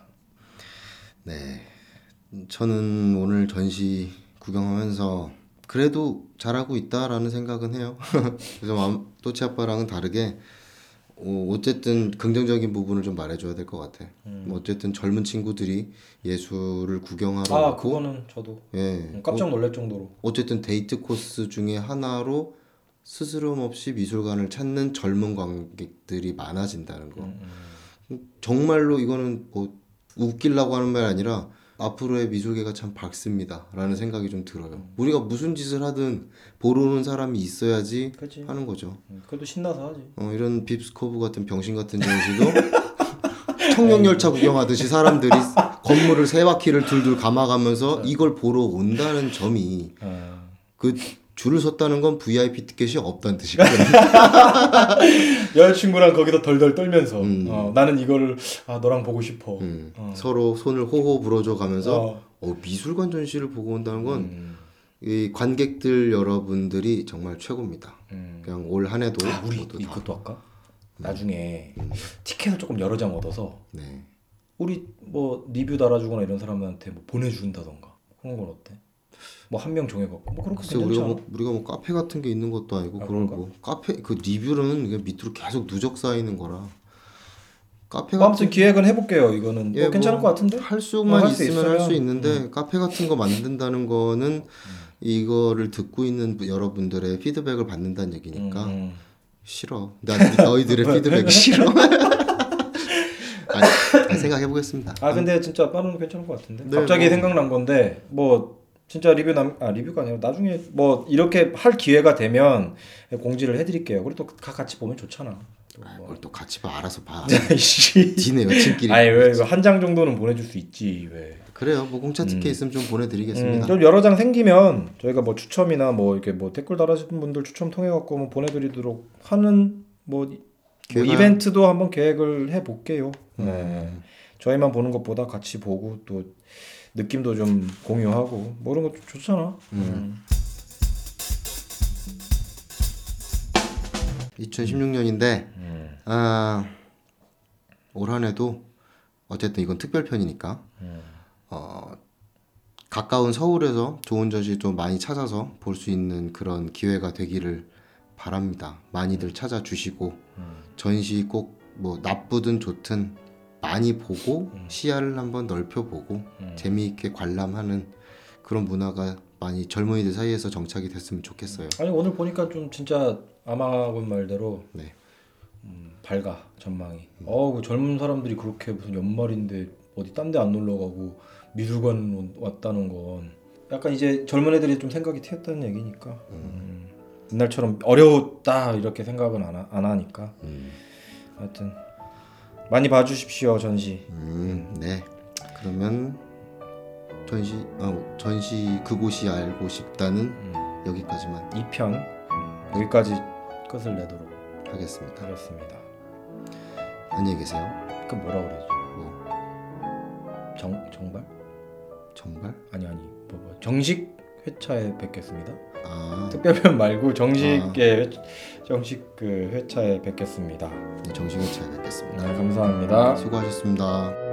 네. 저는 오늘 전시 구경하면서 그래도 잘하고 있다라는 생각은 해요. *laughs* 그래서 맘- 또치 아빠랑은 다르게 어, 어쨌든 긍정적인 부분을 좀 말해줘야 될 것 같아. 뭐 어쨌든 젊은 친구들이 예술을 구경하러 아 오고, 그거는 저도 예, 깜짝 놀랄 정도로 어쨌든 데이트 코스 중에 하나로 스스럼 없이 미술관을 찾는 젊은 관객들이 많아진다는 거. 정말로 이거는 뭐 웃기려고 하는 말이 아니라 앞으로의 미술계가 참 밝습니다라는 생각이 좀 들어요. 우리가 무슨 짓을 하든 보러 오는 사람이 있어야지 그렇지. 하는 거죠. 음, 그래도 신나서 하지. 어, 이런 빕스코브 같은 병신 같은 전시도 *laughs* 청룡 열차 구경하듯이 사람들이 *laughs* 건물을 세 바퀴를 둘둘 감아가면서 이걸 보러 온다는 점이 어. 그 줄을 섰다는 건 VIP 티켓이 없다는 뜻이거든요. *laughs* 여자친구랑 거기서 덜덜 떨면서 음. 어, 나는 이거를 아 너랑 보고 싶어. 음, 어. 서로 손을 호호 불어줘 가면서 어. 어, 미술관 전시를 보고 온다는 건 음, 이 관객들 여러분들이 정말 최고입니다. 음. 그냥 올 한 해도 아, 우리. 이것도 할까? 나중에 티켓을 조금 여러 장 얻어서 네. 우리 뭐 리뷰 달아주거나 이런 사람한테 뭐 보내준다던가 그런 건 어때? 뭐 한 명 정해갖고 뭐 그렇게 글쎄 우리가? 뭐 우리가 뭐 카페 같은 게 있는 것도 아니고 아, 그런? 거 카페 그 리뷰는 그냥 밑으로 계속 누적 쌓이는 거라 카페 뭐 같은 아무튼 기획은 해볼게요. 이거는 뭐 예, 괜찮을 뭐것 같은데. 할 어, 수만 할수 있으면 할 수 있으면, 음. 있는데 카페 같은 거 만든다는 거는 이거를 듣고 있는 여러분들의 피드백을 받는다는 얘기니까 음. 싫어. 난 너희들의 *laughs* 피드백이 싫어. *laughs* 아니, 생각해 보겠습니다. 아 근데 진짜 빠른 괜찮을 것 같은데. 네, 갑자기 뭐. 생각난 건데 뭐 진짜 리뷰 남 아 리뷰가 아니라 나중에 뭐 이렇게 할 기회가 되면 공지를 해드릴게요. 그리고 또 가- 같이 보면 좋잖아. 또 뭐. 그걸 또 같이 봐 알아서 봐. 씨. 지네 여친끼리. 아니 왜 한 장 정도는 보내줄 수 있지 왜? 그래요. 뭐 공짜 티켓 있으면 좀 음, 보내드리겠습니다. 좀 여러 장 생기면 저희가 뭐 추첨이나 뭐 이렇게 뭐 댓글 달아주신 분들 추첨 통해 갖고 뭐 보내드리도록 하는 뭐, 뭐 이벤트도 한번 계획을 해볼게요. 음. 네. 저희만 보는 것보다 같이 보고 또 느낌도 좀 공유하고 뭐 이런 거 좋잖아. 음. 2016년인데 음. 아, 올 한해도 어쨌든 이건 특별편이니까 음. 어, 가까운 서울에서 좋은 전시 좀 많이 찾아서 볼 수 있는 그런 기회가 되기를 바랍니다. 많이들 찾아주시고 전시 꼭 뭐 나쁘든 좋든 많이 보고 시야를 한번 넓혀보고 재미있게 관람하는 그런 문화가 많이 젊은이들 사이에서 정착이 됐으면 좋겠어요. 아니 오늘 보니까 좀 진짜 아마군 말대로 네. 음, 밝아 전망이. 어그 젊은 사람들이 그렇게 무슨 연말인데 어디 딴 데 안 놀러 가고 미술관 왔다는 건 약간 이제 젊은 애들이 좀 생각이 튀었다는 얘기니까. 음. 옛날처럼 어려웠다 이렇게 생각은 안, 하, 안 하니까. 하여튼 많이 봐주십시오 전시. 음, 네. 그러면 전시 어, 전시 그곳이 알고 싶다는 음. 여기까지만 2편 여기까지 끝을 내도록 하겠습니다. 하겠습니다. 안녕히 계세요. 그 뭐라 그러지? 뭐정 정발? 정말? 아니 아니 뭐, 뭐 정식 회차에 뵙겠습니다. 아, 특별편 말고 정식의 회, 정식 그 회차에 뵙겠습니다. 네, 정신을 차려 뵙겠습니다. 네, 감사합니다. 수고하셨습니다.